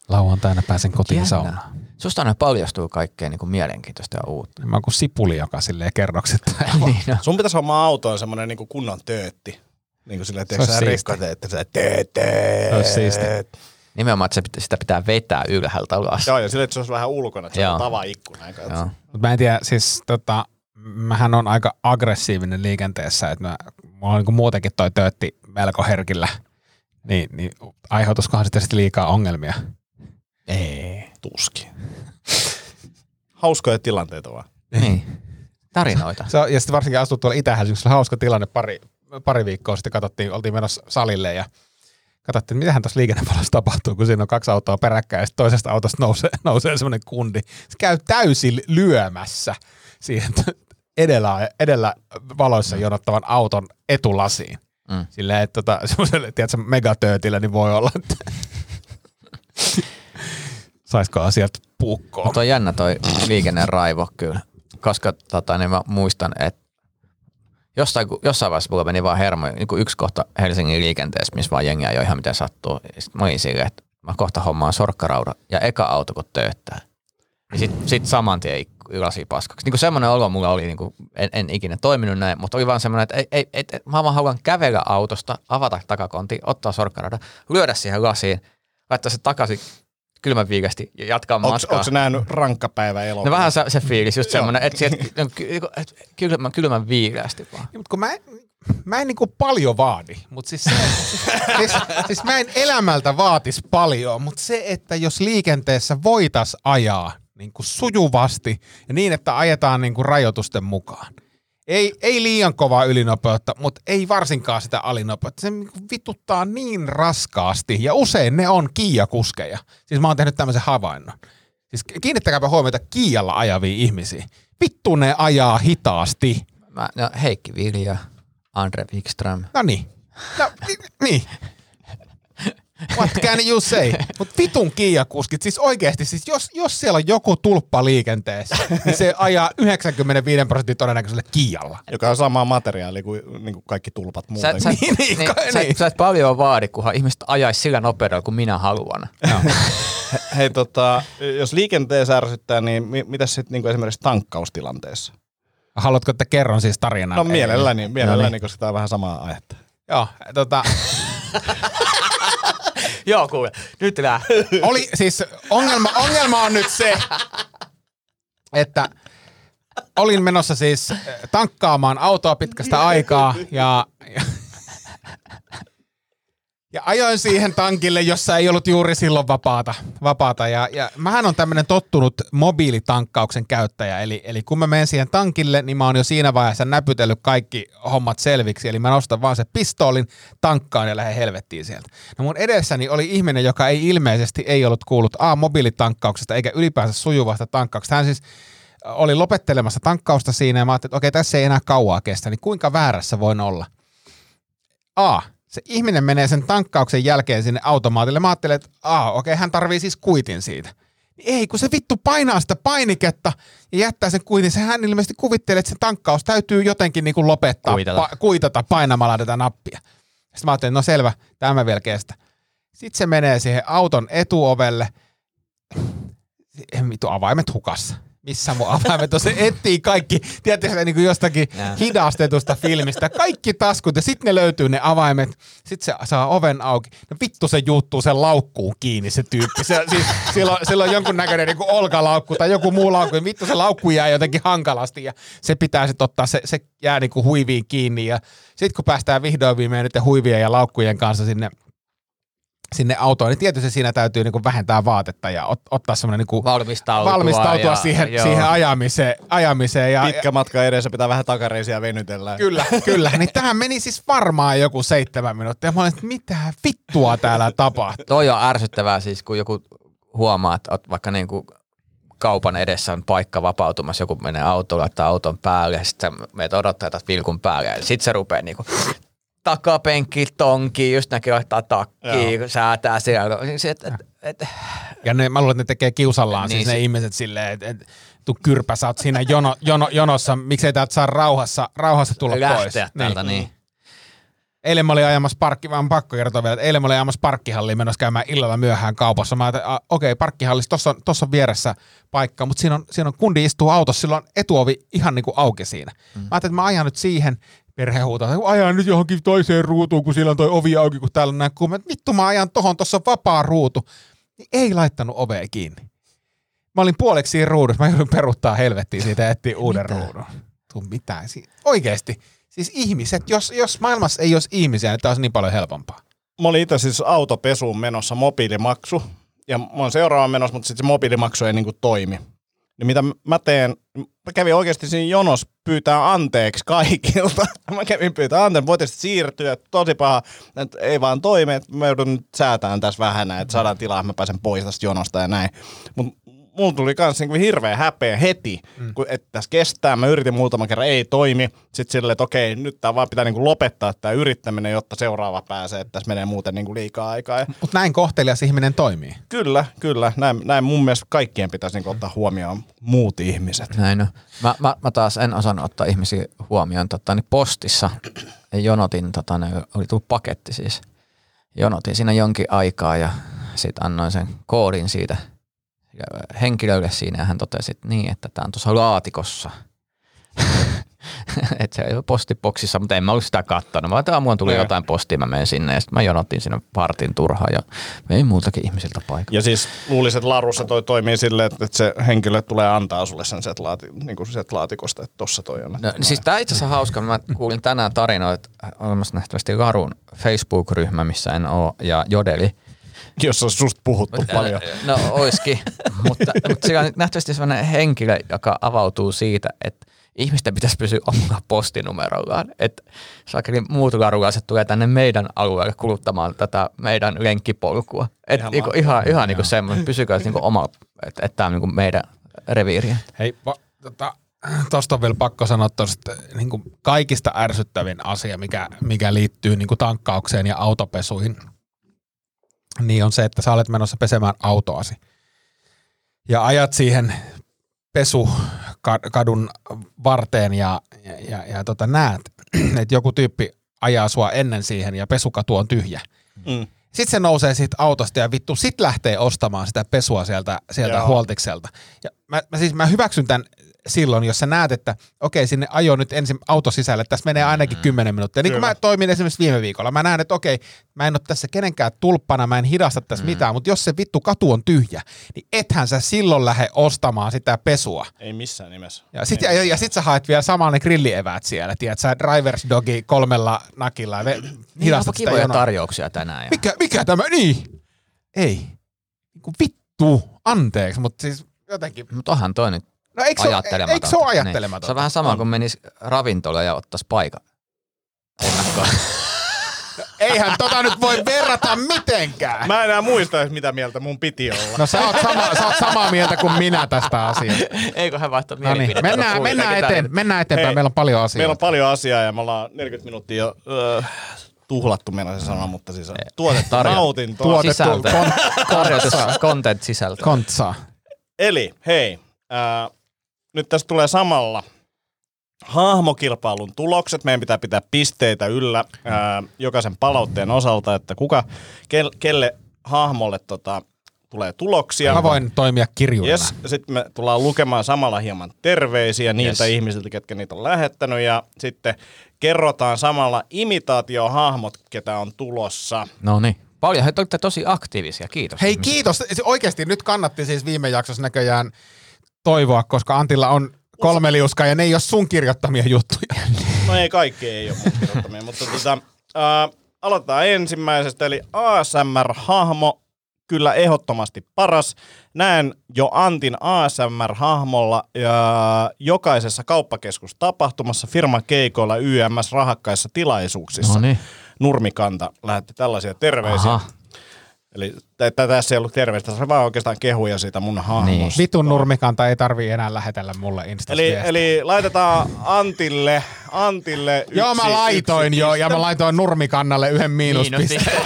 Lauantaina pääsen kotiin Jännä. saunaan. Susta aina paljastuu kaikkea niin kuin mielenkiintoista ja uutta. Mä oon kuin sipuli, joka silleen kerrokset. (laughs) niin, no. Sun pitäisi hommaa autoon semmoinen niin kunnon töötti. Niin kuin silleen, että olisi sä rekka teette, sä töötte. Se olisi siisti. Nimenomaan, että se pitä- sitä pitää vetää ylhäältä alas. Joo, ja silleen, että se olisi vähän ulkona, että se on tava ikkuna. eikä- Joo. Mut mä en tiedä, siis tota, mähän on aika aggressiivinen liikenteessä, että mä, mulla on niinku muutenkin toi töötti melko herkillä. Niin, niin aiheutuskohan sitten sit liikaa ongelmia? Ei. Tuskin. Hauskoja tilanteita vaan. Niin. Tarinoita. Se on, ja sitten varsinkin asut tuolla oli hauska tilanne pari, pari viikkoa sitten, katsottiin, oltiin menossa salille ja katsottiin, että mitähän tuossa liikennevalossa tapahtuu, kun siinä on kaksi autoa peräkkäin ja sitten toisesta autosta nousee, (laughs) nousee semmoinen kundi. Se käy täysin lyömässä siihen (laughs) edellä, edellä valoissa jonottavan auton etulasiin. Mm. Silleen, että tota, (laughs) semmoiselle, tiedätkö, megatöötillä, niin voi olla, että saisiko asiat puukkoon. Mutta on jännä toi liikenneraivo kyllä, koska tota, niin mä muistan, että jossain, jossain vaiheessa mulla meni vaan hermo, niin kuin yksi kohta Helsingin liikenteessä, missä vaan jengiä jo ihan miten sattuu. Sitten mä olin silleen, että mä kohta hommaan sorkkarauda ja eka auto kun tööttää. Ja sit, sit saman tien lasi paskaksi. Niin semmoinen olo mulla oli, niin kuin, en, en, ikinä toiminut näin, mutta oli vaan semmoinen, että ei, ei, ei, mä vaan haluan kävellä autosta, avata takakonti, ottaa sorkkarauda, lyödä siihen lasiin, laittaa se takaisin kylmän viikasti ja jatkaa Onko matkaa. sä nähnyt rankkapäivä elokuva? No vähän se, se fiilis, just semmoinen, että sieltä et kylmän, kylmän viileästi vaan. Niin, mutta kun mä en, mä en niinku paljon vaadi, mutta siis, se, (laughs) siis, siis mä en elämältä vaatis paljon, mutta se, että jos liikenteessä voitas ajaa niinku sujuvasti ja niin, että ajetaan niinku rajoitusten mukaan. Ei, ei liian kovaa ylinopeutta, mutta ei varsinkaan sitä alinopeutta. Se niinku vituttaa niin raskaasti ja usein ne on kiiakuskeja. Siis mä oon tehnyt tämmöisen havainnon. Siis kiinnittäkääpä huomiota Kiialla ajaviin ihmisiin. Vittu ne ajaa hitaasti. Mä, no, Heikki Vilja, Andre Wikström. No niin. No, ni- niin. What can you say? Mut vitun kiiakuskit, siis oikeesti, siis jos, jos siellä on joku tulppa liikenteessä, niin se ajaa 95 prosentin todennäköisellä kiialla. Joka on sama materiaali kuin, niin kuin kaikki tulpat Sä, muuten. sä, Niin, niin, niin, kai sä, niin. sä et paljon vaadi, kunhan ihmiset ajaisi sillä nopeudella kuin minä haluan. Hei, tota, jos liikenteessä ärsyttää, niin mi- mitäs sitten niin esimerkiksi tankkaustilanteessa? Haluatko, että kerron siis tarinan? No mielelläni, mielelläni, No niin. koska tämä on vähän samaa aihetta. Joo, tota, (laughs) (laughs) Joo, kuule. Nyt lähtee. (laughs) oli siis ongelma, ongelma on nyt se, että olin menossa siis eh, tankkaamaan autoa pitkästä aikaa ja, ja, ja ajoin siihen tankille, jossa ei ollut juuri silloin vapaata. vapaata ja, ja mähän on tämmöinen tottunut mobiilitankkauksen käyttäjä, eli, eli kun mä menen siihen tankille, niin mä oon jo siinä vaiheessa näpytellyt kaikki hommat selviksi, eli mä nostan vaan se pistoolin, tankkaan ja lähden helvettiin sieltä. No mun edessäni oli ihminen, joka ei ilmeisesti ei ollut kuullut A mobiilitankkauksesta eikä ylipäänsä sujuvasta tankkauksesta. Hän siis oli lopettelemassa tankkausta siinä ja mä ajattelin, että okei, tässä ei enää kauaa kestä, niin kuinka väärässä voin olla? A. Se ihminen menee sen tankkauksen jälkeen sinne automaatille. Mä ajattelin, että okei, hän tarvii siis kuitin siitä. Niin Ei, kun se vittu painaa sitä painiketta ja jättää sen kuitin. Se hän ilmeisesti kuvittelee, että se tankkaus täytyy jotenkin niin kuin lopettaa, Kuitata. Pa- kuitata painamalla tätä nappia. Sitten mä ajattelin, no selvä, tämä vielä kestä. Sitten se menee siihen auton etuovelle. Vittu avaimet hukassa. Missä mun avaimet on? Se etsii kaikki, tiedätkö niin kuin jostakin Jaa. hidastetusta filmistä. Kaikki taskut ja sitten ne löytyy ne avaimet. Sitten se saa oven auki. No vittu se juuttuu sen laukkuun kiinni se tyyppi. Se, siis, sillä, on, sillä on jonkunnäköinen niin olkalaukku tai joku muu laukku. Ja vittu se laukku jää jotenkin hankalasti ja se pitää sitten ottaa, se, se jää niin kuin huiviin kiinni. Ja sitten kun päästään vihdoin viimein niiden huivien ja laukkujen kanssa sinne sinne autoon, niin tietysti siinä täytyy niin kuin vähentää vaatetta ja ot, ottaa semmoinen niin kuin Valmistautua. valmistautua ja, siihen, joo. siihen ajamiseen. ajamiseen ja, Pitkä matka edessä pitää vähän takareisiä venytellä. Kyllä, (laughs) kyllä. Niin tähän meni siis varmaan joku seitsemän minuuttia. Mä olin, että mitä vittua täällä tapahtuu. Toi on ärsyttävää siis, kun joku huomaa, että oot vaikka niin kuin kaupan edessä on paikka vapautumassa, joku menee autolla, laittaa auton päälle, ja sitten meitä odottaa tätä vilkun päälle, ja sitten se rupeaa niinku takapenkki, tonki, just näkee laittaa takkiin, säätää siellä. Siis et, et, et, Ja ne, mä luulen, että ne tekee kiusallaan niin, Niin siis ne se- ihmiset silleen, että et, tu kyrpä, sä oot siinä jono, jono, jonossa, miksei täältä saa rauhassa, rauhassa tulla pois. lähteä täältä, niin. Eilen mä olin ajamassa parkki, vaan pakko kertoa vielä, että eilen mä olin ajamassa parkkihalliin menossa käymään illalla myöhään kaupassa. Mä ajattelin, okei, okay, parkkihallissa, tossa on, tossa on vieressä paikka, mutta siinä on, siinä on kundi istuu autossa, sillä on etuovi ihan niin kuin auki siinä. Mm. Mä ajattelin, että mä ajan nyt siihen, perhe huutaa, että ajan nyt johonkin toiseen ruutuun, kun siellä on toi ovi auki, kun täällä on näin kuuma. Että Vittu mä ajan tohon, tossa on vapaa ruutu. Niin ei laittanut ovea kiinni. Mä olin puoleksi siinä ruudussa, mä joudun peruttaa helvettiin siitä ja etsiä uuden Mitä? ruudun. Tuu mitään. Si- Oikeesti. Siis ihmiset, jos, jos maailmassa ei olisi ihmisiä, niin tämä olisi niin paljon helpompaa. Mä olin itse siis autopesuun menossa mobiilimaksu. Ja mä oon seuraava menossa, mutta sitten se mobiilimaksu ei niinku toimi. Niin mitä mä teen, mä kävin oikeasti siinä jonossa pyytää anteeksi kaikilta. (laughs) Mä kävin pyytää anteeksi, voitaisiin siirtyä, tosi paha, että ei vaan toimi, että mä joudun nyt säätämään tässä vähän, että saadaan tilaa, että mä pääsen pois tästä jonosta ja näin. Mutta mulla tuli kans niinku hirveä häpeä heti, mm. kun että tässä kestää. Mä yritin muutaman kerran, ei toimi. Sitten silleen, että okei, nyt tää vaan pitää niinku lopettaa tämä yrittäminen, jotta seuraava pääsee, että tässä menee muuten niinku liikaa aikaa. Ja Mutta näin kohtelias ihminen toimii. kyllä, kyllä. Näin, näin mun mielestä kaikkien pitäisi niinku ottaa huomioon muut ihmiset. Näin on. Mä, mä, mä, taas en osannut ottaa ihmisiä huomioon. Tota, niin postissa jonotin, tota, ne oli tullut paketti siis. Jonotin siinä jonkin aikaa ja sitten annoin sen koodin siitä henkilölle siinä ja hän totesi, että niin, että tämä on tuossa laatikossa. (laughs) että se ei ole postiboksissa, mutta en mä ollut sitä kattonut. Mä ajattelin, aamulla tuli Joo. jotain postia, mä menen sinne ja sitten mä jonotin sinne partin turhaan ja vein muutakin ihmisiltä paikalla. Ja siis luulisin, että Larussa toi toimii silleen, että, että se henkilö tulee antaa sulle sen sieltä, laati, niin sieltä laatikosta, että tossa toi on. No, siis tämä itse asiassa hauska. Mä kuulin tänään tarinoita, että olemassa nähtävästi Larun Facebook-ryhmä, missä en ole, ja Jodeli. (laughs) Jos on susta puhuttu paljon. No oiskin, (laughs) mutta, mutta siellä on nähtävästi sellainen henkilö, joka avautuu siitä, että ihmisten pitäisi pysyä omalla postinumerollaan. Että saakeli muut larulaiset tulee tänne meidän alueelle kuluttamaan tätä meidän lenkkipolkua. Et Ihan ihan, mahtavaa. ihan, ihan niin kuin semmoinen, pysykää niin kuin oma, että, että tämä on niin kuin meidän reviiri. Hei, va, tota, tosta on vielä pakko sanoa tosta, niin kuin kaikista ärsyttävin asia, mikä, mikä liittyy niin kuin tankkaukseen ja autopesuihin, niin on se, että sä olet menossa pesemään autoasi. Ja ajat siihen pesukadun varteen ja, ja, ja, ja tota, näet, (clears throat) että joku tyyppi ajaa sua ennen siihen ja pesukatu on tyhjä. Mm. Sitten se nousee siitä autosta ja vittu sit lähtee ostamaan sitä pesua sieltä, sieltä Joo. huoltikselta. Ja mä, mä, siis mä hyväksyn tämän silloin, jos sä näet, että okei, sinne ajo nyt ensin auto sisälle, tässä menee ainakin 10 minuuttia. Niin kuin mä toimin esimerkiksi viime viikolla. Mä näen, että okei, mä en ole tässä kenenkään tulppana, mä en hidasta tässä mitään, mutta jos se vittu katu on tyhjä, niin ethän sä silloin lähde ostamaan sitä pesua. Ei missään nimessä. Ja sit, ja, ja sit sä haet vielä samaan ne grillieväät siellä, tiedät sä, drivers dogi kolmella nakilla ja ve, Niin onpa kivoja tarjouksia tänään. Ja. Mikä, mikä tämä, niin? Ei. Niinku vittu, anteeksi, mutta siis jotenkin. Mutta onhan toi nyt No eikö se, ole- ajattelematon. eikö se ole Niin. ajattelematon? Se on vähän sama kuin menis ravintolaan ja ottaisi paikan. Ennakkoon. (laughs) Eihän tota nyt voi verrata mitenkään. Mä en enää muista, edes, mitä mieltä mun piti olla. No sä oot, sama, sä oot samaa mieltä kuin minä tästä asiasta. Eikö hän vaihtaa No niin, mielipidettä? mennään, mennään, eteen, mennään eteenpäin, Hei, meillä on paljon asioita. Meillä on paljon asiaa ja me ollaan 40 minuuttia jo öö, tuhlattu mennä se sana, mutta siis tuotettu Tarjo- nautintoa. Tuotettu Sisältö. kon- Tarjotus, content sisältö. kontsaa. Eli hei, ää, nyt tässä tulee samalla hahmokilpailun tulokset. Meidän pitää pitää pisteitä yllä ää, jokaisen palautteen osalta, että kuka, kel, kelle hahmolle tota, tulee tuloksia. Mä voin toimia kirjurina. Yes, sitten me tullaan lukemaan samalla hieman terveisiä niiltä Yes. ihmisiltä, ketkä niitä on lähettänyt, ja sitten kerrotaan samalla imitaatiohahmot, ketä on tulossa. No niin. Paljon. He olitte tosi aktiivisia. Kiitos. Hei kiitos. Oikeasti nyt kannatti siis viime jaksossa näköjään toivoa, koska Antilla on kolme liuskaa ja ne ei ole sun kirjoittamia juttuja. (laughs) No ei kaikki ei ole mun kirjoittamia, mutta tota, ää, aloitetaan ensimmäisestä, eli ASMR-hahmo, kyllä ehdottomasti paras. Näen jo Antin ASMR-hahmolla ja jokaisessa kauppakeskustapahtumassa, firmakeikoilla, YMS, rahakkaissa tilaisuuksissa. No niin. Nurmikanta lähetti tällaisia terveisiä. Aha. Eli t- t- tässä ei ollut terveistä, on vaan oikeastaan kehuja siitä mun hahmosta. Niin. Vitun nurmikanta ei tarvii enää lähetellä mulle Instassa Eli, eli laitetaan Antille, Antille yksi, Joo, mä laitoin yksi jo, piste. ja mä laitoin nurmikannalle yhden miinuspisteen. (laughs)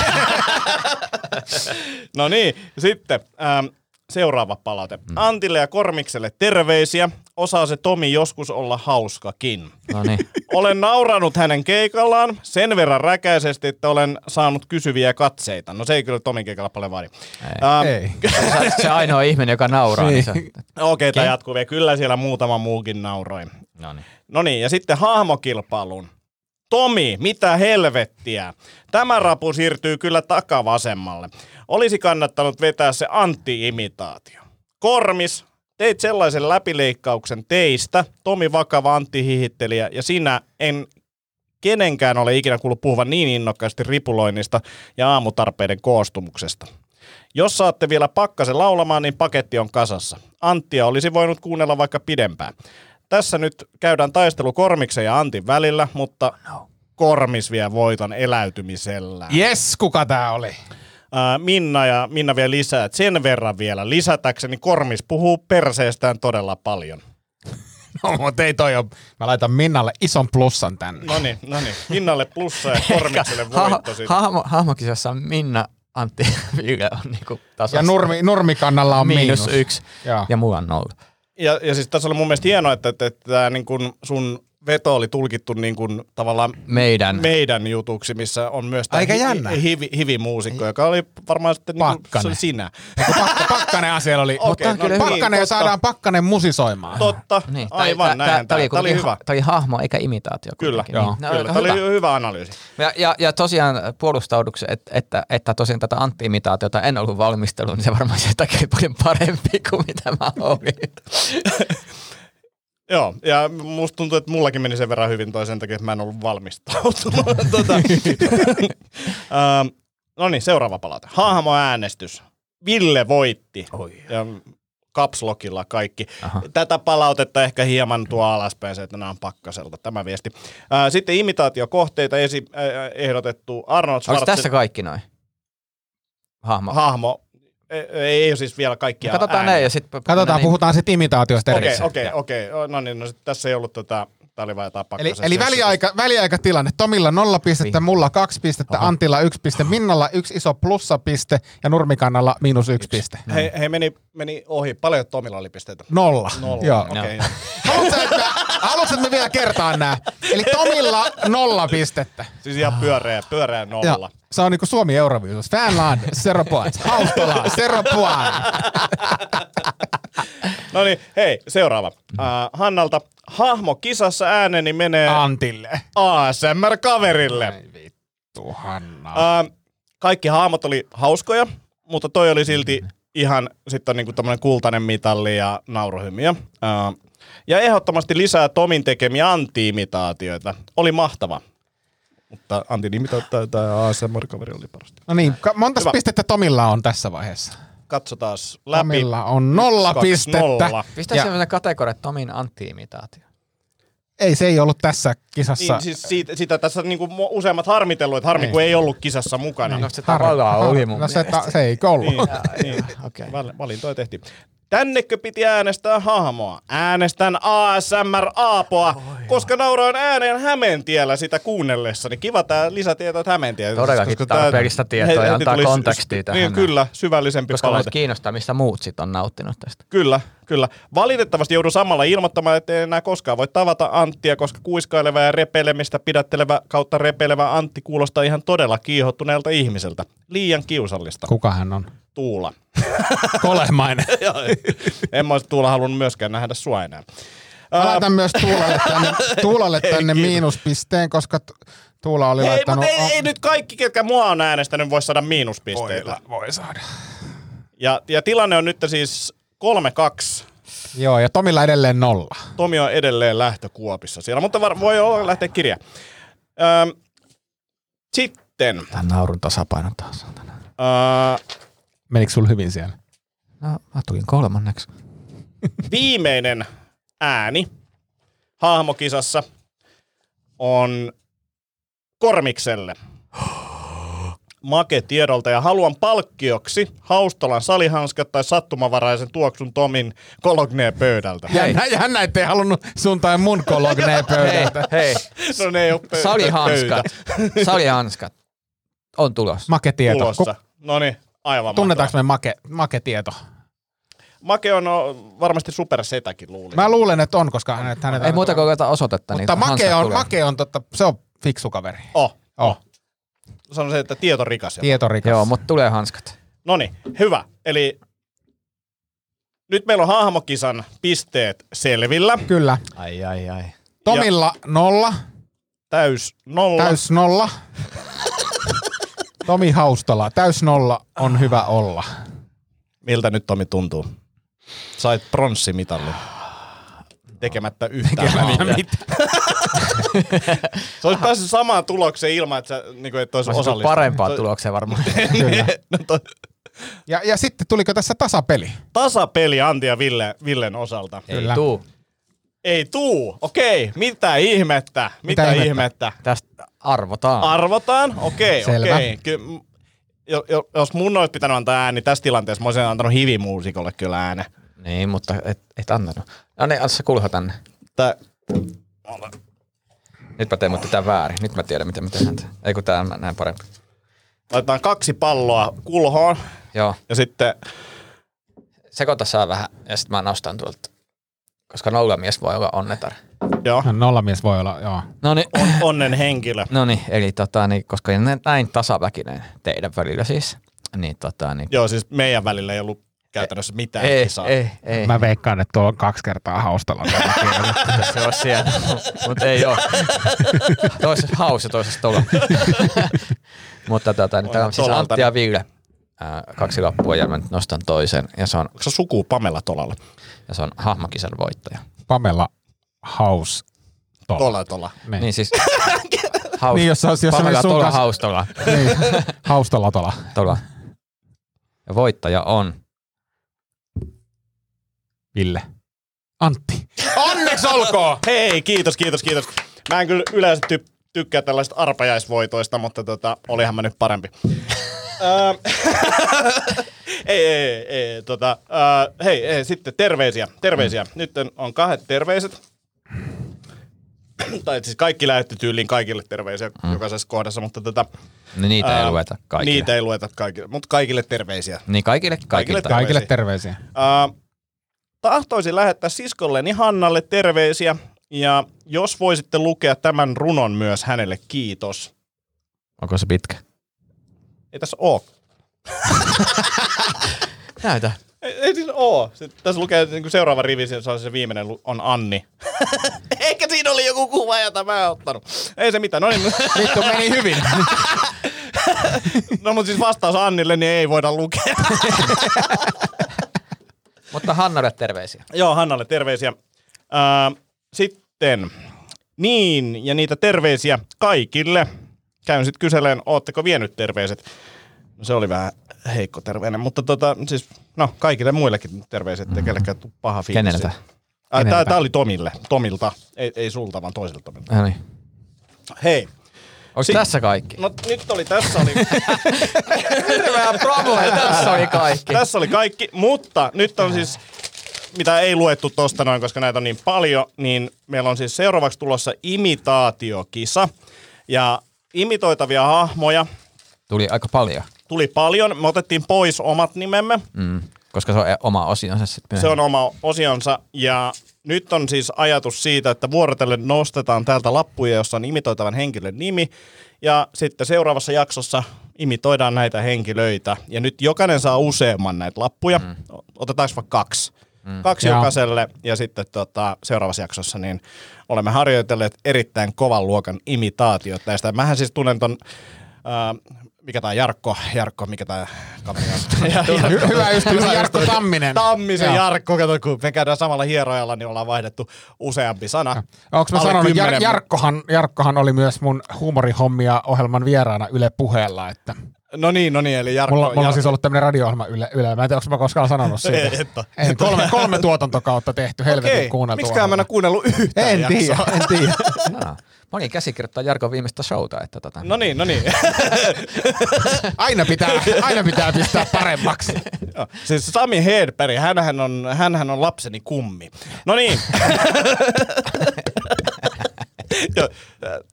No niin, sitten ähm, seuraava palaute. Antille ja Kormikselle terveisiä. Osaa se Tomi joskus olla hauskakin. No niin. (laughs) Olen nauranut hänen keikallaan sen verran räkäisesti, että olen saanut kysyviä katseita. No se ei kyllä Tomin keikalla paljon vaadi. Ähm, Ei. (laughs) Sä oot se ainoa ihminen, joka nauraa. Niin se... Okei, tämä jatkuu vielä. Kyllä siellä muutama muukin nauroi. No niin. No niin, ja sitten hahmokilpailun. Tomi, mitä helvettiä? Tämä rapu siirtyy kyllä takavasemmalle. Olisi kannattanut vetää se anti-imitaatio. Kormis, teit sellaisen läpileikkauksen teistä, Tomi vakava antihihittelijä, ja sinä en kenenkään ole ikinä kuullut puhuvan niin innokkaasti ripuloinnista ja aamutarpeiden koostumuksesta. Jos saatte vielä pakkasen laulamaan, niin paketti on kasassa. Anttia olisi voinut kuunnella vaikka pidempään. Tässä nyt käydään taistelu Kormiksen ja Antin välillä, mutta Kormis vie voiton eläytymisellä. Yes, kuka tää oli? Minna ja Minna vielä lisää, että sen verran vielä lisätäkseni Kormis puhuu perseestään todella paljon. (laughs) No, mutta ei toi ole. Mä laitan Minnalle ison plussan tänne. No niin, no niin. Minnalle plussa ja (laughs) Kormikselle voitto siitä. hahmo, hahmokisassa Minna, Antti, Ville on niinku tasassa. Ja nurmi, nurmikannalla on miinus. miinus yksi. Joo. Ja mulla on nolla. Ja, ja siis tässä oli mun mielestä hienoa, että, että, että tämä niin kun sun veto oli tulkittu niin kuin tavallaan Meidän. meidän jutuksi, missä on myös tämä Aika jännä. hivi, hivi-muusikko, joka oli varmaan sitten niin kuin, se Pakkanen. oli sinä. Pakka, pakkanen asia oli. Mutta on no kyllä niin, Pakkanen ja totta, saadaan pakkanen musisoimaan. Totta, Niin, aivan tää- näin. Oli, Tämä oli kuitenkin hyvä. tää oli hahmo eikä imitaatio. Kyllä, joo. Niin, no, Kyllä, aika tämä oli hyvä. hyvä analyysi. Ja, ja, ja tosiaan puolustauduksi, että, että, että tosiaan tätä antti-imitaatiota en ollut valmistellut, niin se varmaan sen takia oli paljon parempi kuin mitä mä olin. (laughs) Joo, ja musta tuntuu, että mullakin meni sen verran hyvin toi sen takia, että mä en ollut valmistautunut. (laughs) tota, ähm, no niin, seuraava palaute. Hahmoäänestys. Ville voitti. Oi. Ja kapslokilla kaikki. Aha. Tätä palautetta ehkä hieman tuo alaspäin se, että nämä on pakkaselta, tämä viesti. Ää, sitten imitaatiokohteita esi- äh, ehdotettu Arnold Onko Schwarzenegger. tässä kaikki noin? Hahmo. hahmo. Ei, ei ole siis vielä kaikkia Katsotaan ääniä. ne ja sitten... Katsotaan, puhutaan sitten imitaatiosta Okei, okei, okei. No niin, no sit tässä ei ollut tota Tää oli vaan jotain Eli, eli väliaika, väliaikatilanne. Tomilla nolla pistettä, mulla kaksi pistettä, Antilla yksi piste, Minnalla yksi iso plussapiste ja Nurmikannalla miinus yksi piste. Hei, hei meni, meni ohi. Paljon Tomilla oli pisteitä? Nolla. Nolla. Joo. Okei, okay, joo. (laughs) Haluatko, että, haluatko, että me vielä kertaan nää? Eli Tomilla nolla pistettä. Siis ihan pyöreä, pyöreä nolla. se on niinku Suomi Euroviisus. Fanland, zero points. Haustola, zero points. (laughs) No niin, hei, seuraava. Uh, Hannalta. Hahmo kisassa ääneni menee Antille. ASMR-kaverille. Ai vittu, Hanna. Uh, kaikki hahmot oli hauskoja, mutta toi oli silti ihan sitten niinku tämmönen kultainen mitalli ja nauruhymiö. Uh, ja ehdottomasti lisää Tomin tekemiä anti-imitaatioita. Oli mahtava. Mutta Antin imitaatio tai ASMR-kaveri oli parasta. No niin, monta pistettä Tomilla on tässä vaiheessa? Katsotaan läpi. Tomilla on nolla kaksi, pistettä. nolla. Pistä Ja- sellainen kategoria Tomin anti-imitaatio. Ei, se ei ollut tässä kisassa. Niin, siis siitä, sitä tässä niinku useammat harmitellut, että harmi Niin. kun ei ollut kisassa mukana. No se Har- tavallaan har- oli mun No se, ta- se ei ollut. Niin, (laughs) niin. Okei. Val- Valintoja tehtiin. Tännekö piti äänestää hahmoa? Äänestän ASMR Aapoa, koska nauroin ääneen Hämeentiellä sitä kuunnellessani. Kiva tää lisätieto, että Hämeentie. Todellakin koska tää- tarpeellista tietoa ja antaa kontekstia tähän Niin, kyllä, syvällisempi Koska palaute. voisi kiinnostaa, mistä muut sit on nauttinut tästä. Kyllä, kyllä. Valitettavasti joudun samalla ilmoittamaan, että ei enää koskaan voi tavata Anttia, koska kuiskaileva ja repelemistä pidättelevä kautta repelevä Antti kuulostaa ihan todella kiihottuneelta ihmiseltä. Liian kiusallista. Kuka hän on? Tuula. (laughs) Kolemainen. (laughs) en mä olisi Tuula halunnut myöskään nähdä sua enää. Mä laitan myös Tuulalle tänne, (laughs) Tuulalle tänne miinuspisteen, koska Tu- Tuula oli Ei, laittanut... mutta ei, ei, nyt kaikki, ketkä mua on äänestänyt, voi saada miinuspisteitä. Voi saada. Ja, ja tilanne on nyt siis 3-2. Joo, ja Tomilla edelleen nolla. Tomi on edelleen lähtökuopissa siellä, mutta var, voi olla lähteä kirja. Öm, sitten Tän naurun tasapaino taas. öö, Menikö sulla hyvin siellä? No, mä tulin kolmanneksi. (laughs) viimeinen ääni hahmokisassa on Kormikselle. (gasps) Make tiedolta ja haluan palkkioksi Haustolan salihanskat tai sattumavaraisen tuoksun Tomin kolognee pöydältä. Jännä, jännä ettei halunnut sun tai mun kolognee Hei, pöydältä. hei. (laughs) No ne ei ole pö- Salihanskat. pöytä (laughs) Salihanskat. On tulossa. Make tieto. tulossa. No niin, aivan Tunnetaanko mahtavaa. me make, make tieto? Make on no, varmasti supersetäkin luulin. Mä luulen, että on, koska hänet... hänet Ei muuta kuin osoitetta. Mutta niin make on, tulee. make on totta, se on fiksu kaveri. Oh, Oh, sanon se, että tietorikas. tietorikas. Joo, mutta tulee hanskat. No niin, hyvä. Eli nyt meillä on hahmokisan pisteet selvillä. Kyllä. Ai, ai, ai. Tomilla nolla, Täys nolla. täys nolla. Tomi Haustola, täys nolla on hyvä olla. Miltä nyt Tomi tuntuu? Sait pronssimitalli. Tekemättä yhtään mitään. (laughs) Sä olisit päässyt samaan tulokseen ilman, että sä niin kuin, et olisi osallistunut. parempaa Toi- tulokseen varmaan. (laughs) Kyllä. no, toi, Ja, ja sitten tuliko tässä tasapeli? tasapeli Antti ja Ville, Villen osalta. Ei Kyllä. tuu. Ei tuu. Okei, mitä ihmettä? Mitä, Mitä ihmettä? ihmettä? Tästä arvotaan. Arvotaan? Okei, Selvä. okei. Ky- jos mun olisi pitänyt antaa ääni tässä tilanteessa, mä olisin antanut hivimuusikolle kyllä äänen. niin, mutta et, et antanut. No niin, se kulho tänne. Tää, Nyt mä teen mutta tää väärin. Nyt mä tiedän, miten mä tehdään. Ei kun tää on näin parempi. laitetaan kaksi palloa kulhoon Joo. ja sitten Sekoita saa vähän ja sitten mä nostan tuolta. Koska nollamies voi olla onnetar. joo, No, Nollamies voi olla, joo. No niin. on, onnen henkilö. No niin, eli tota, niin, koska nä- näin tasaväkinen teidän välillä siis, niin tota, niin, Joo, siis meidän välillä ei ollut käytännössä mitään ei, kisaa. ei, ei, Mä veikkaan, että tuolla on kaksi kertaa Haustola. (laughs) se on siellä, mutta ei ole. Toisessa haus ja toisessa tola. (laughs) mutta tota, niin, täällä on siis. Antti ja Ville. Ää, kaksi lappua ja mä nyt nostan toisen ja se on, Onko se suku Pamela Tolalla? ja se on hahmokisan voittaja. Pamela Haus. Tola. Tola, tola. Niin. Niin siis (laughs) haus, Niin, jos jos Pamela tola, kanssa- haustola. niin. Haustola tola. tola. Ja voittaja on Ville. Antti. Onneksi olkoon! Hei, kiitos, kiitos, kiitos. Mä en kyllä yleensä ty- tykkää tällaista arpajaisvoitoista, mutta tota, olihan mä nyt parempi. Öö, (laughs) ei, ei, ei, tota, öö, hei, ei, sitten terveisiä, terveisiä. Nyt on kahdet terveiset. (clears throat) tai siis kaikki lähetti tyyliin kaikille terveisiä mm. jokaisessa kohdassa, mutta tota, Niin niitä ää, ei lueta kaikille. Niitä ei lueta kaikille, mutta kaikille terveisiä. Niin kaikille, kaikille. Kaikille Kaikille terveisiä. terveisiä. Tahtoisin lähettää siskolleni Hannalle terveisiä, ja jos voisitte lukea tämän runon myös hänelle, kiitos. Onko se pitkä? Ei tässä oo. (laughs) Näytä. Ei, ei siis oo. Se, tässä lukee niin kuin seuraava rivi, se on se viimeinen, on Anni. (laughs) Ehkä siinä oli joku kuva, jota mä en ottanut. Ei se mitään. No, niin, (laughs) Vittu meni hyvin. no mutta siis vastaus Annille, niin ei voida lukea. Mutta Hannalle terveisiä. Joo, Hannalle terveisiä. Ää, sitten, niin, ja niitä terveisiä kaikille. Käyn sitten kyseleen, ootteko vienyt terveiset? No se oli vähän heikko terveinen, mutta tota, siis, no kaikille muillekin terveiset, ettei kellekään paha fiilis. Keneltä? Keneltä? Tää, tää oli Tomille, Tomilta, ei, ei sulta, vaan toiselta Tomilta. No niin. Hei, Onko Si- tässä kaikki? no nyt oli, tässä oli, (laughs) Hirveä promo, tässä oli kaikki. tässä oli kaikki, mutta nyt on siis, mitä ei luettu tosta noin, koska näitä on niin paljon, niin meillä on siis seuraavaksi tulossa imitaatiokisa. Ja imitoitavia hahmoja Tuli aika paljon, tuli paljon. Me otettiin pois omat nimemme. mm. Koska se on e- oma osionsa sitten Se on oma osionsa. Ja nyt on siis ajatus siitä, että vuorotellen nostetaan täältä lappuja, jossa on imitoitavan henkilön nimi. Ja sitten seuraavassa jaksossa imitoidaan näitä henkilöitä. Ja nyt jokainen saa useamman näitä lappuja. Mm. Otetaanko vaikka kaksi? Mm. Kaksi Joo. jokaiselle ja sitten tota, seuraavassa jaksossa niin olemme harjoitelleet erittäin kovan luokan imitaatiot näistä. Mähän siis tunnen ton, äh, mikä tää Jarkko, Jarkko, mikä tää kaveri on? (laughs) Ja- Hy- hyvä ystävä Jarkko Tamminen. Tammisen Joo. Jarkko, kato kun me käydään samalla hierojalla, niin ollaan vaihdettu useampi sana. Onko mä sanonut, Jar- Jarkkohan, Jarkkohan oli myös mun huumorihommia ohjelman vieraana Yle puheella, että No niin, no niin, eli Jarkko. mulla, mulla on Jarkko. siis ollut tämmöinen radio-ohjelma Yle, Yle. Mä en tiedä, onko mä koskaan sanonut (laughs) siitä. Ei, et oo. Ei, kolme, kolme tuotantokautta tehty, helvetin Okei, kuunneltu. miksikään mä en ole kuunnellut yhtään En tiedä, en tiedä. (laughs) Olin käsikirjoittaa Jarkon viimeistä showta, että tota... No niin, no niin. (laughs) Aina pitää, aina pitää pistää paremmaksi. Joo. siis Sami Hedberg, hänhän on, hänhän on lapseni kummi. No niin. (laughs) ja,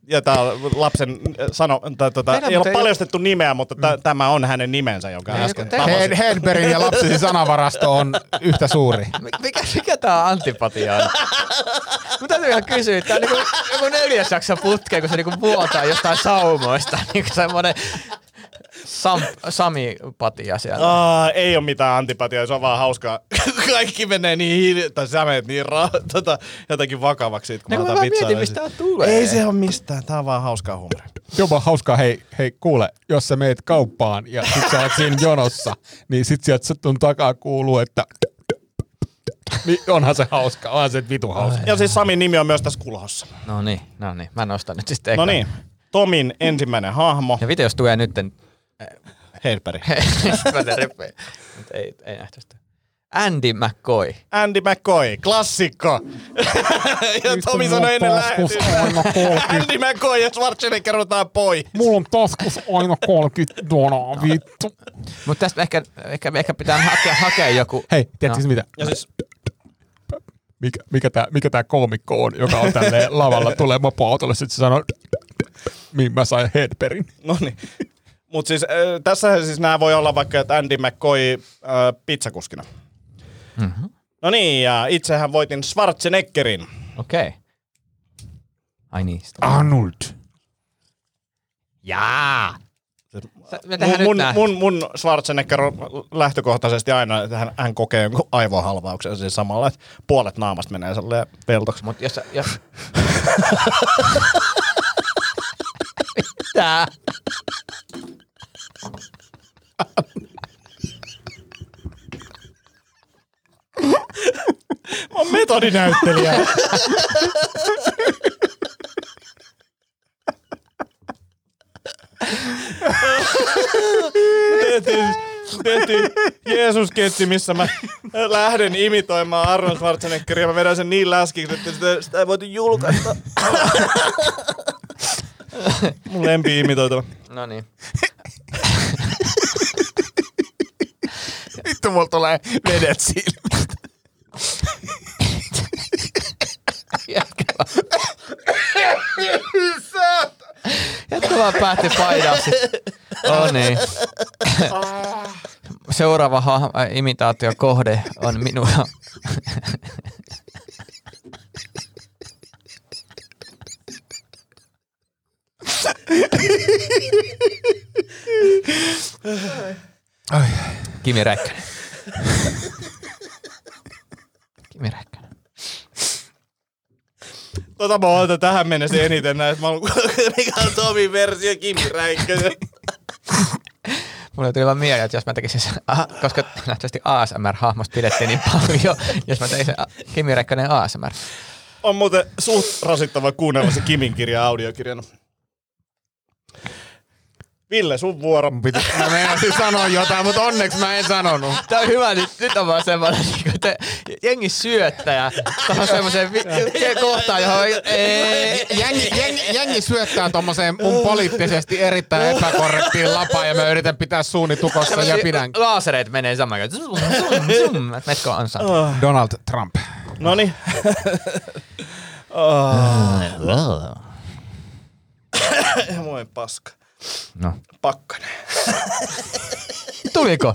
ja tämä lapsen sano, tai, tota, Tehdään ei ole paljastettu nimeä, mutta tä, tämä on hänen nimensä, jonka äsken tehdään- tapasin. Hed- Hedbergin ja lapsesi sanavarasto on yhtä suuri. (laughs) Mikä, mikä tää antipatia on? (laughs) Mun täytyy ihan kysyä, tää on niinku joku neljäs jakso putkeen, kun se niinku vuotaa jostain saumoista. Niinku semmonen Sam, Sami-patia siellä. Aa, ei ole mitään antipatiaa, se on vaan hauskaa. (laughs) Kaikki menee niin hiili, tai sä menet niin ra- tota, jotenkin vakavaksi, siitä, kun Niin mä otan mä vitsaa. mietin, mistä tää tulee. Ei se ole mistään, tää on vaan hauskaa huumoria. Jopa hauskaa, hei, hei kuule, jos sä meet kauppaan ja sit sä oot siinä jonossa, niin sit sieltä sun takaa kuuluu, että niin onhan se hauska, onhan se vitu hauska. Ja siis Samin nimi on myös tässä kulhossa. No niin, no niin. Mä nostan nyt sitten No niin, Tomin ensimmäinen hahmo, Ja video jos tulee nytten... Hedberg. (laughs) Mä teen rippejä. Mut ei, ei nähty sitä. Andy McCoy. Andy McCoy, klassikko. ja Tomi sanoi ennen lähetystä. Andy McCoy ja Schwarzenegger otetaan poi. Mulla on taskus aina 30 donaa, vittu. Mutta tästä ehkä, ehkä, ehkä pitää hakea, hakea joku... Hei, tiedätkö No. mitä? Ja siis, Mikä, mikä tää, mikä tää koomikko on, joka on tälleen lavalla, tulee mopoautolle, sit se sanoo, mihin mä sain Hedbergin. no niin. Mutta siis äh, tässä siis nämä voi olla vaikka, että Andy McCoy äh, pizzakuskina. Mhm. No niin, ja itsehän voitin Schwarzeneggerin. Okei. Okay. Ai niin. Arnold. Jaa! Sä- Mun, nyt mun, mun, mun Schwarzenegger on lähtökohtaisesti aina, että hän, hän kokee jonkun aivohalvauksen siis samalla, että puolet naamasta menee sellainen veltoksi. Mut jos, jos... (laughs) Mitä? Metodinäyttelijä. tehtiin, tehtiin Jeesus-ketsi, missä mä lähden imitoimaan Arnold Schwarzeneggeria. Mä vedän sen niin läskiksi, että sitä, sitä ei voitu julkaista. Mun lempi imitoitava. No niin. Vittu, mulla tulee vedet silmistä. Vaan päätti painaa sit. (laughs) Oh niin. Seuraava ha- äh, imitaatiokohde on minua. Kimi Räikkönen. Kimi Räikkönen. Tota mä oon tähän mennessä eniten näistä. Mä oon, (laughs) mikä on Tomin versio Kimi Räikkönen. Mulle tuli vaan mieleen, että jos mä tekisin sen, koska nähtävästi ASMR-hahmosta pidettiin niin paljon, jos mä tekisin a- Kimi Räikkönen ASMR. On muuten suht rasittava kuunnella se Kimin kirja audiokirjana. Ville, sun vuoro. Piti, mä meinasin sanoa jotain, mutta onneksi mä en sanonut. Tää on hyvä, nyt, nyt on vaan semmoinen, (laughs) niin te, jengi syöttäjä tuohon semmoiseen vi- se kohtaan, johon ei, Jengi, jengi, jengi syöttää tommoseen mun poliittisesti erittäin epäkorrektiin lapaan ja mä yritän pitää suuni tukossa ja pidän. Laasereet menee saman aikaan. Zum, zum, zum. Metkö ansa? Donald Trump. Noni. (laughs) Moi paska. No. Pakkanen. (laughs) Tuliko?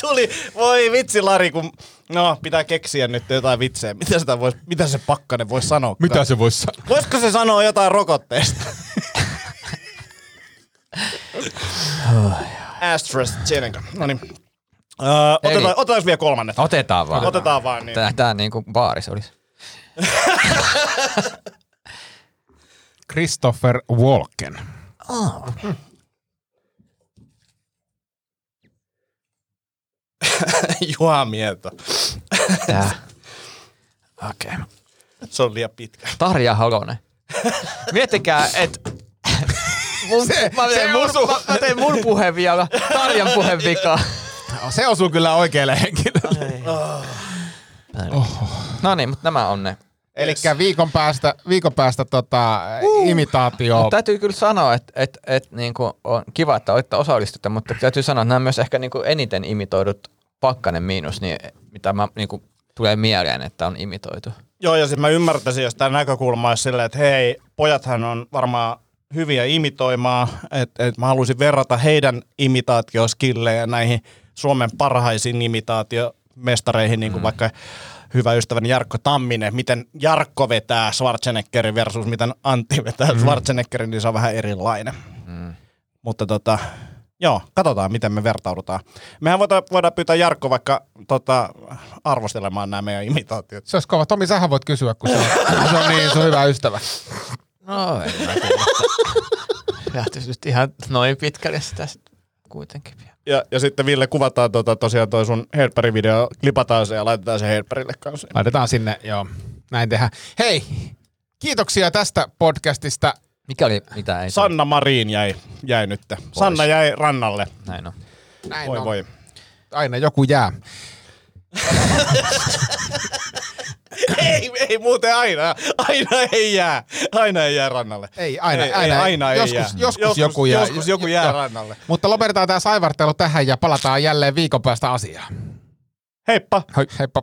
Tuli, voi vitsi Lari, kun... No, pitää keksiä nyt jotain vitsejä. Mitä, sitä vois, mitä se pakkanen voisi sanoa? Mitä se voisi sanoa? Voisiko se sanoa jotain rokotteesta? (laughs) AstraZeneca. No niin. Eli- otetaan, otetaan vielä kolmannet. Otetaan vaan. Otetaan vaan niin. Tää, tää niinku baaris olisi. (laughs) Christopher Walken. (laughs) Juha Mieto. Tää. (laughs) Okei. Okay. Se on liian pitkä. Tarja Halonen. Miettikää, että (laughs) mun, Se- mä, se teen mun, osuu. mä, mä teen mun puheen vielä, Tarjan puheen vika. Se osuu kyllä oikealle henkilölle. No niin, mutta nämä on ne. Eli viikon päästä, viikon päästä tota, imitaatio. Mut täytyy kyllä sanoa, että et, et, niinku on kiva, että olette osallistutte, mutta täytyy sanoa, että nämä on myös ehkä niinku eniten imitoidut pakkanen miinus, niin, mitä mä, niinku, tulee mieleen, että on imitoitu. Joo, ja sitten mä ymmärtäisin, jos tämä näkökulma olisi silleen, että hei, pojathan on varmaan hyviä imitoimaan, että et mä haluaisin verrata heidän imitaatioskillejä näihin Suomen parhaisiin imitaatiomestareihin, niin kuin mm. vaikka hyvä ystäväni Jarkko Tamminen, miten Jarkko vetää Schwarzeneggerin versus miten Antti vetää mm. Schwarzeneggerin, niin se on vähän erilainen. Mm. Mutta tota, joo, katsotaan miten me vertaudutaan. Mehän voidaan, voidaan pyytää Jarkko vaikka tota, arvostelemaan nämä meidän imitaatiot. Se olisi kova. Tomi, sähän voit kysyä, kun se on, se on niin sun hyvä ystävä. No, tiedä. Lähtisi nyt ihan noin pitkälle sitä sit kuitenkin vielä. Ja, ja sitten Ville kuvataan tota, tosiaan toi sun Headbury-video, klipataan se ja laitetaan se Headburylle kanssa. Laitetaan sinne, joo. Näin tehdään. Hei, kiitoksia tästä podcastista. Mikä oli, mitä ei Sanna Marin jäi, jäi nyt. Sanna jäi rannalle. Näin on. Näin Voi on. voi. Aina joku jää. (laughs) ei, ei muuten aina. Aina ei jää. Aina ei jää rannalle. Ei, aina, ei, aina, ei, aina ei joskus, jää. Joskus, joku jää. Joskus joku jää rannalle. Mutta lopetetaan tämä saivartelu tähän ja palataan jälleen viikon päästä asiaan. Heippa. Hei, heippa.